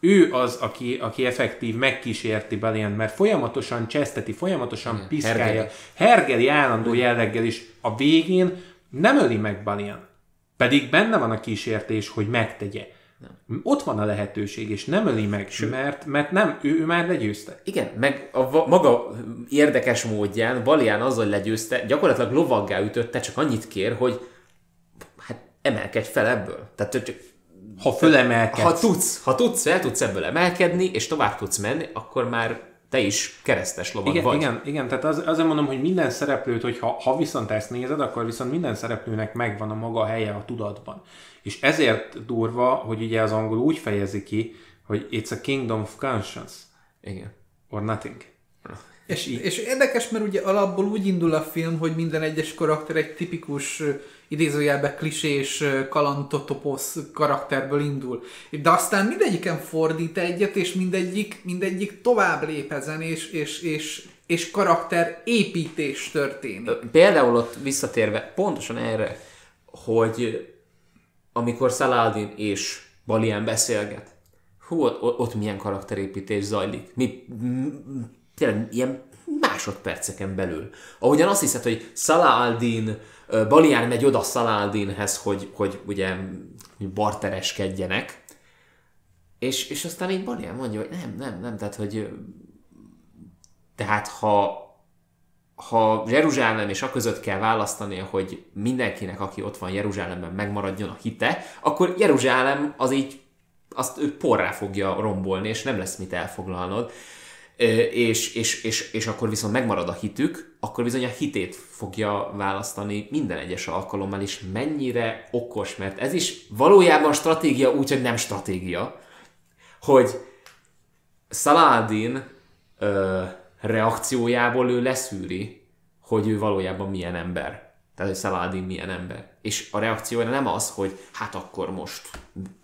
Ő az, aki, aki effektív megkísérti Balient, mert folyamatosan cseszteti, folyamatosan Igen, piszkálja, hergeli, hergeli állandó jelleggel is. A végén nem öli meg Balient. Pedig benne van a kísértés, hogy megtegye. Nem. Ott van a lehetőség, és nem öli meg, Sőt. mert, mert nem, ő, ő már legyőzte. Igen, meg a maga érdekes módján Balián azzal legyőzte, gyakorlatilag lovaggá ütötte, csak annyit kér, hogy hát emelkedj fel ebből. Tehát csak ha fölemelkedsz. Ha tudsz, ha tudsz, el tudsz ebből emelkedni, és tovább tudsz menni, akkor már te is keresztes lovag igen, vagy. Igen, igen, tehát az, azért mondom, hogy minden szereplőt, hogy ha, ha viszont ezt nézed, akkor viszont minden szereplőnek megvan a maga helye a tudatban. És ezért durva, hogy ugye az angol úgy fejezi ki, hogy it's a kingdom of conscience. Igen. Or nothing. És, és érdekes, mert ugye alapból úgy indul a film, hogy minden egyes karakter egy tipikus idézőjelbe klisés kalantotoposz karakterből indul. De aztán mindegyiken fordít egyet, és mindegyik, mindegyik tovább lép ezen, és, és, és, és karakter építés történik. Például ott visszatérve pontosan erre, hogy amikor Saladin és Balian beszélget, hú, ott, ott milyen karakterépítés zajlik. Mi, tényleg ilyen másodperceken belül. Ahogyan azt hiszed, hogy Salah al-Din, Balián megy oda Salah hogy, hogy ugye bartereskedjenek, és, és aztán így Balián mondja, hogy nem, nem, nem, tehát, hogy tehát ha ha Jeruzsálem és a között kell választani, hogy mindenkinek, aki ott van Jeruzsálemben megmaradjon a hite, akkor Jeruzsálem az így azt ő porrá fogja rombolni, és nem lesz mit elfoglalnod, és, és, és, és akkor viszont megmarad a hitük, akkor bizony a hitét fogja választani minden egyes alkalommal, és mennyire okos, mert ez is valójában stratégia úgy, nem stratégia, hogy Saladin reakciójából ő leszűri, hogy ő valójában milyen ember. Tehát, hogy Saladin milyen ember. És a reakciója nem az, hogy hát akkor most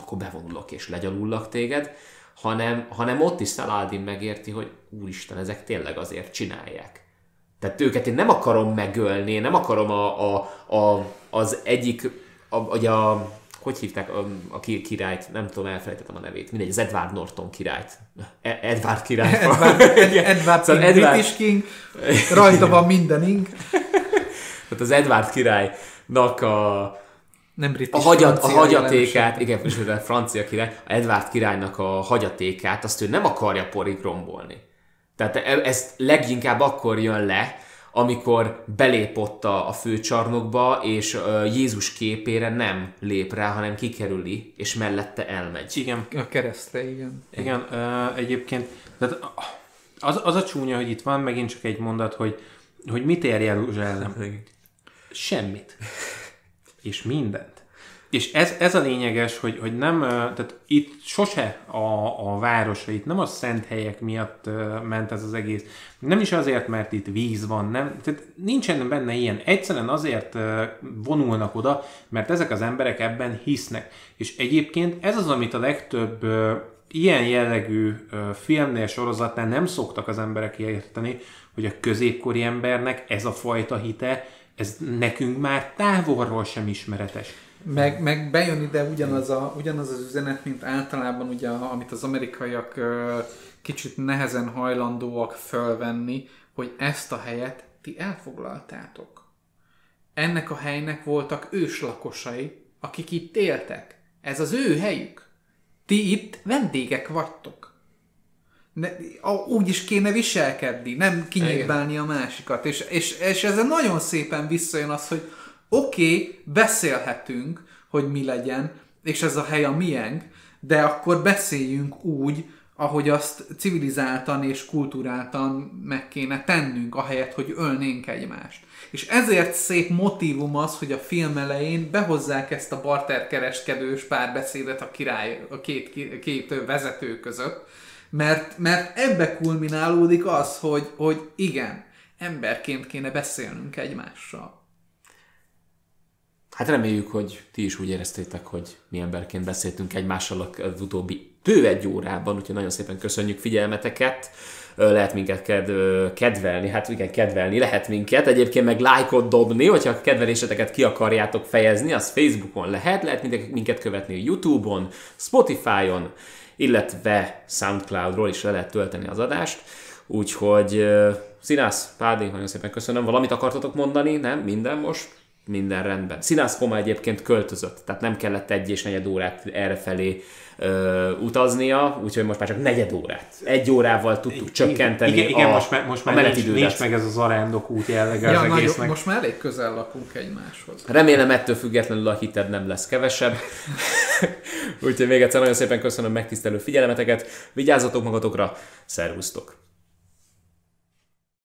akkor bevonulok és legyalullak téged, hanem, hanem ott is Saladin megérti, hogy úristen, ezek tényleg azért csinálják. Tehát őket én nem akarom megölni, nem akarom a, a, a, az egyik, a, a, a hogy hívták a, a királyt, nem tudom, elfelejtettem a nevét, mindegy, az Edward Norton királyt. E- Edward király. Edward, Edward, szóval King, Edward... British King, rajta van mindenink. Tehát az Edward királynak a, nem British, a, hagyat, a hagyatékát, igen, és a francia király, a Edward királynak a hagyatékát, azt ő nem akarja porig rombolni. Tehát e- ez leginkább akkor jön le, amikor belépott a, a főcsarnokba, és Jézus képére nem lép rá, hanem kikerüli, és mellette elmegy. Igen. A keresztre, igen. Igen, uh, egyébként tehát az, az a csúnya, hogy itt van megint csak egy mondat, hogy, hogy mit ér Jeruzsálem? Semmit. És mindent. És ez, ez a lényeges, hogy, hogy nem, tehát itt sose a, a városa, itt nem a szent helyek miatt ment ez az egész. Nem is azért, mert itt víz van, nem, tehát nincsen benne ilyen. Egyszerűen azért vonulnak oda, mert ezek az emberek ebben hisznek. És egyébként ez az, amit a legtöbb ilyen jellegű filmnél, sorozatnál nem szoktak az emberek érteni, hogy a középkori embernek ez a fajta hite, ez nekünk már távolról sem ismeretes. Meg, meg bejön ide ugyanaz, a, ugyanaz az üzenet, mint általában, ugye, amit az amerikaiak kicsit nehezen hajlandóak fölvenni, hogy ezt a helyet ti elfoglaltátok. Ennek a helynek voltak őslakosai, akik itt éltek. Ez az ő helyük. Ti itt vendégek vagytok. Ne, úgy is kéne viselkedni, nem kinyírbálni a másikat. És, és, és ezzel nagyon szépen visszajön az, hogy oké, okay, beszélhetünk, hogy mi legyen, és ez a hely a miénk, de akkor beszéljünk úgy, ahogy azt civilizáltan és kulturáltan meg kéne tennünk, ahelyett, hogy ölnénk egymást. És ezért szép motivum az, hogy a film elején behozzák ezt a barterkereskedős párbeszédet a király, a két, két vezető között, mert, mert ebbe kulminálódik az, hogy, hogy igen, emberként kéne beszélnünk egymással. Hát reméljük, hogy ti is úgy éreztétek, hogy mi emberként beszéltünk egymással az utóbbi bő egy órában, úgyhogy nagyon szépen köszönjük figyelmeteket. Lehet minket ked, kedvelni, hát igen, kedvelni lehet minket, egyébként meg lájkot dobni, hogyha a kedveléseteket ki akarjátok fejezni, az Facebookon lehet, lehet minket követni Youtube-on, Spotify-on, illetve Soundcloud-ról is le lehet tölteni az adást, úgyhogy Színász, Pádi, nagyon szépen köszönöm, valamit akartatok mondani, nem? Minden most? Minden rendben. Színász Koma egyébként költözött, tehát nem kellett egy és negyed órát errefelé ö, utaznia, úgyhogy most már csak negyed órát. Egy órával tudtuk igen, csökkenteni igen, igen, a, most már, most már nincs, nincs meg ez az arándok út jellege ja, az egésznek. Most már elég közel lakunk egymáshoz. Remélem ettől függetlenül a hited nem lesz kevesebb. úgyhogy még egyszer nagyon szépen köszönöm megtisztelő figyelmeteket, vigyázzatok magatokra, szervusztok!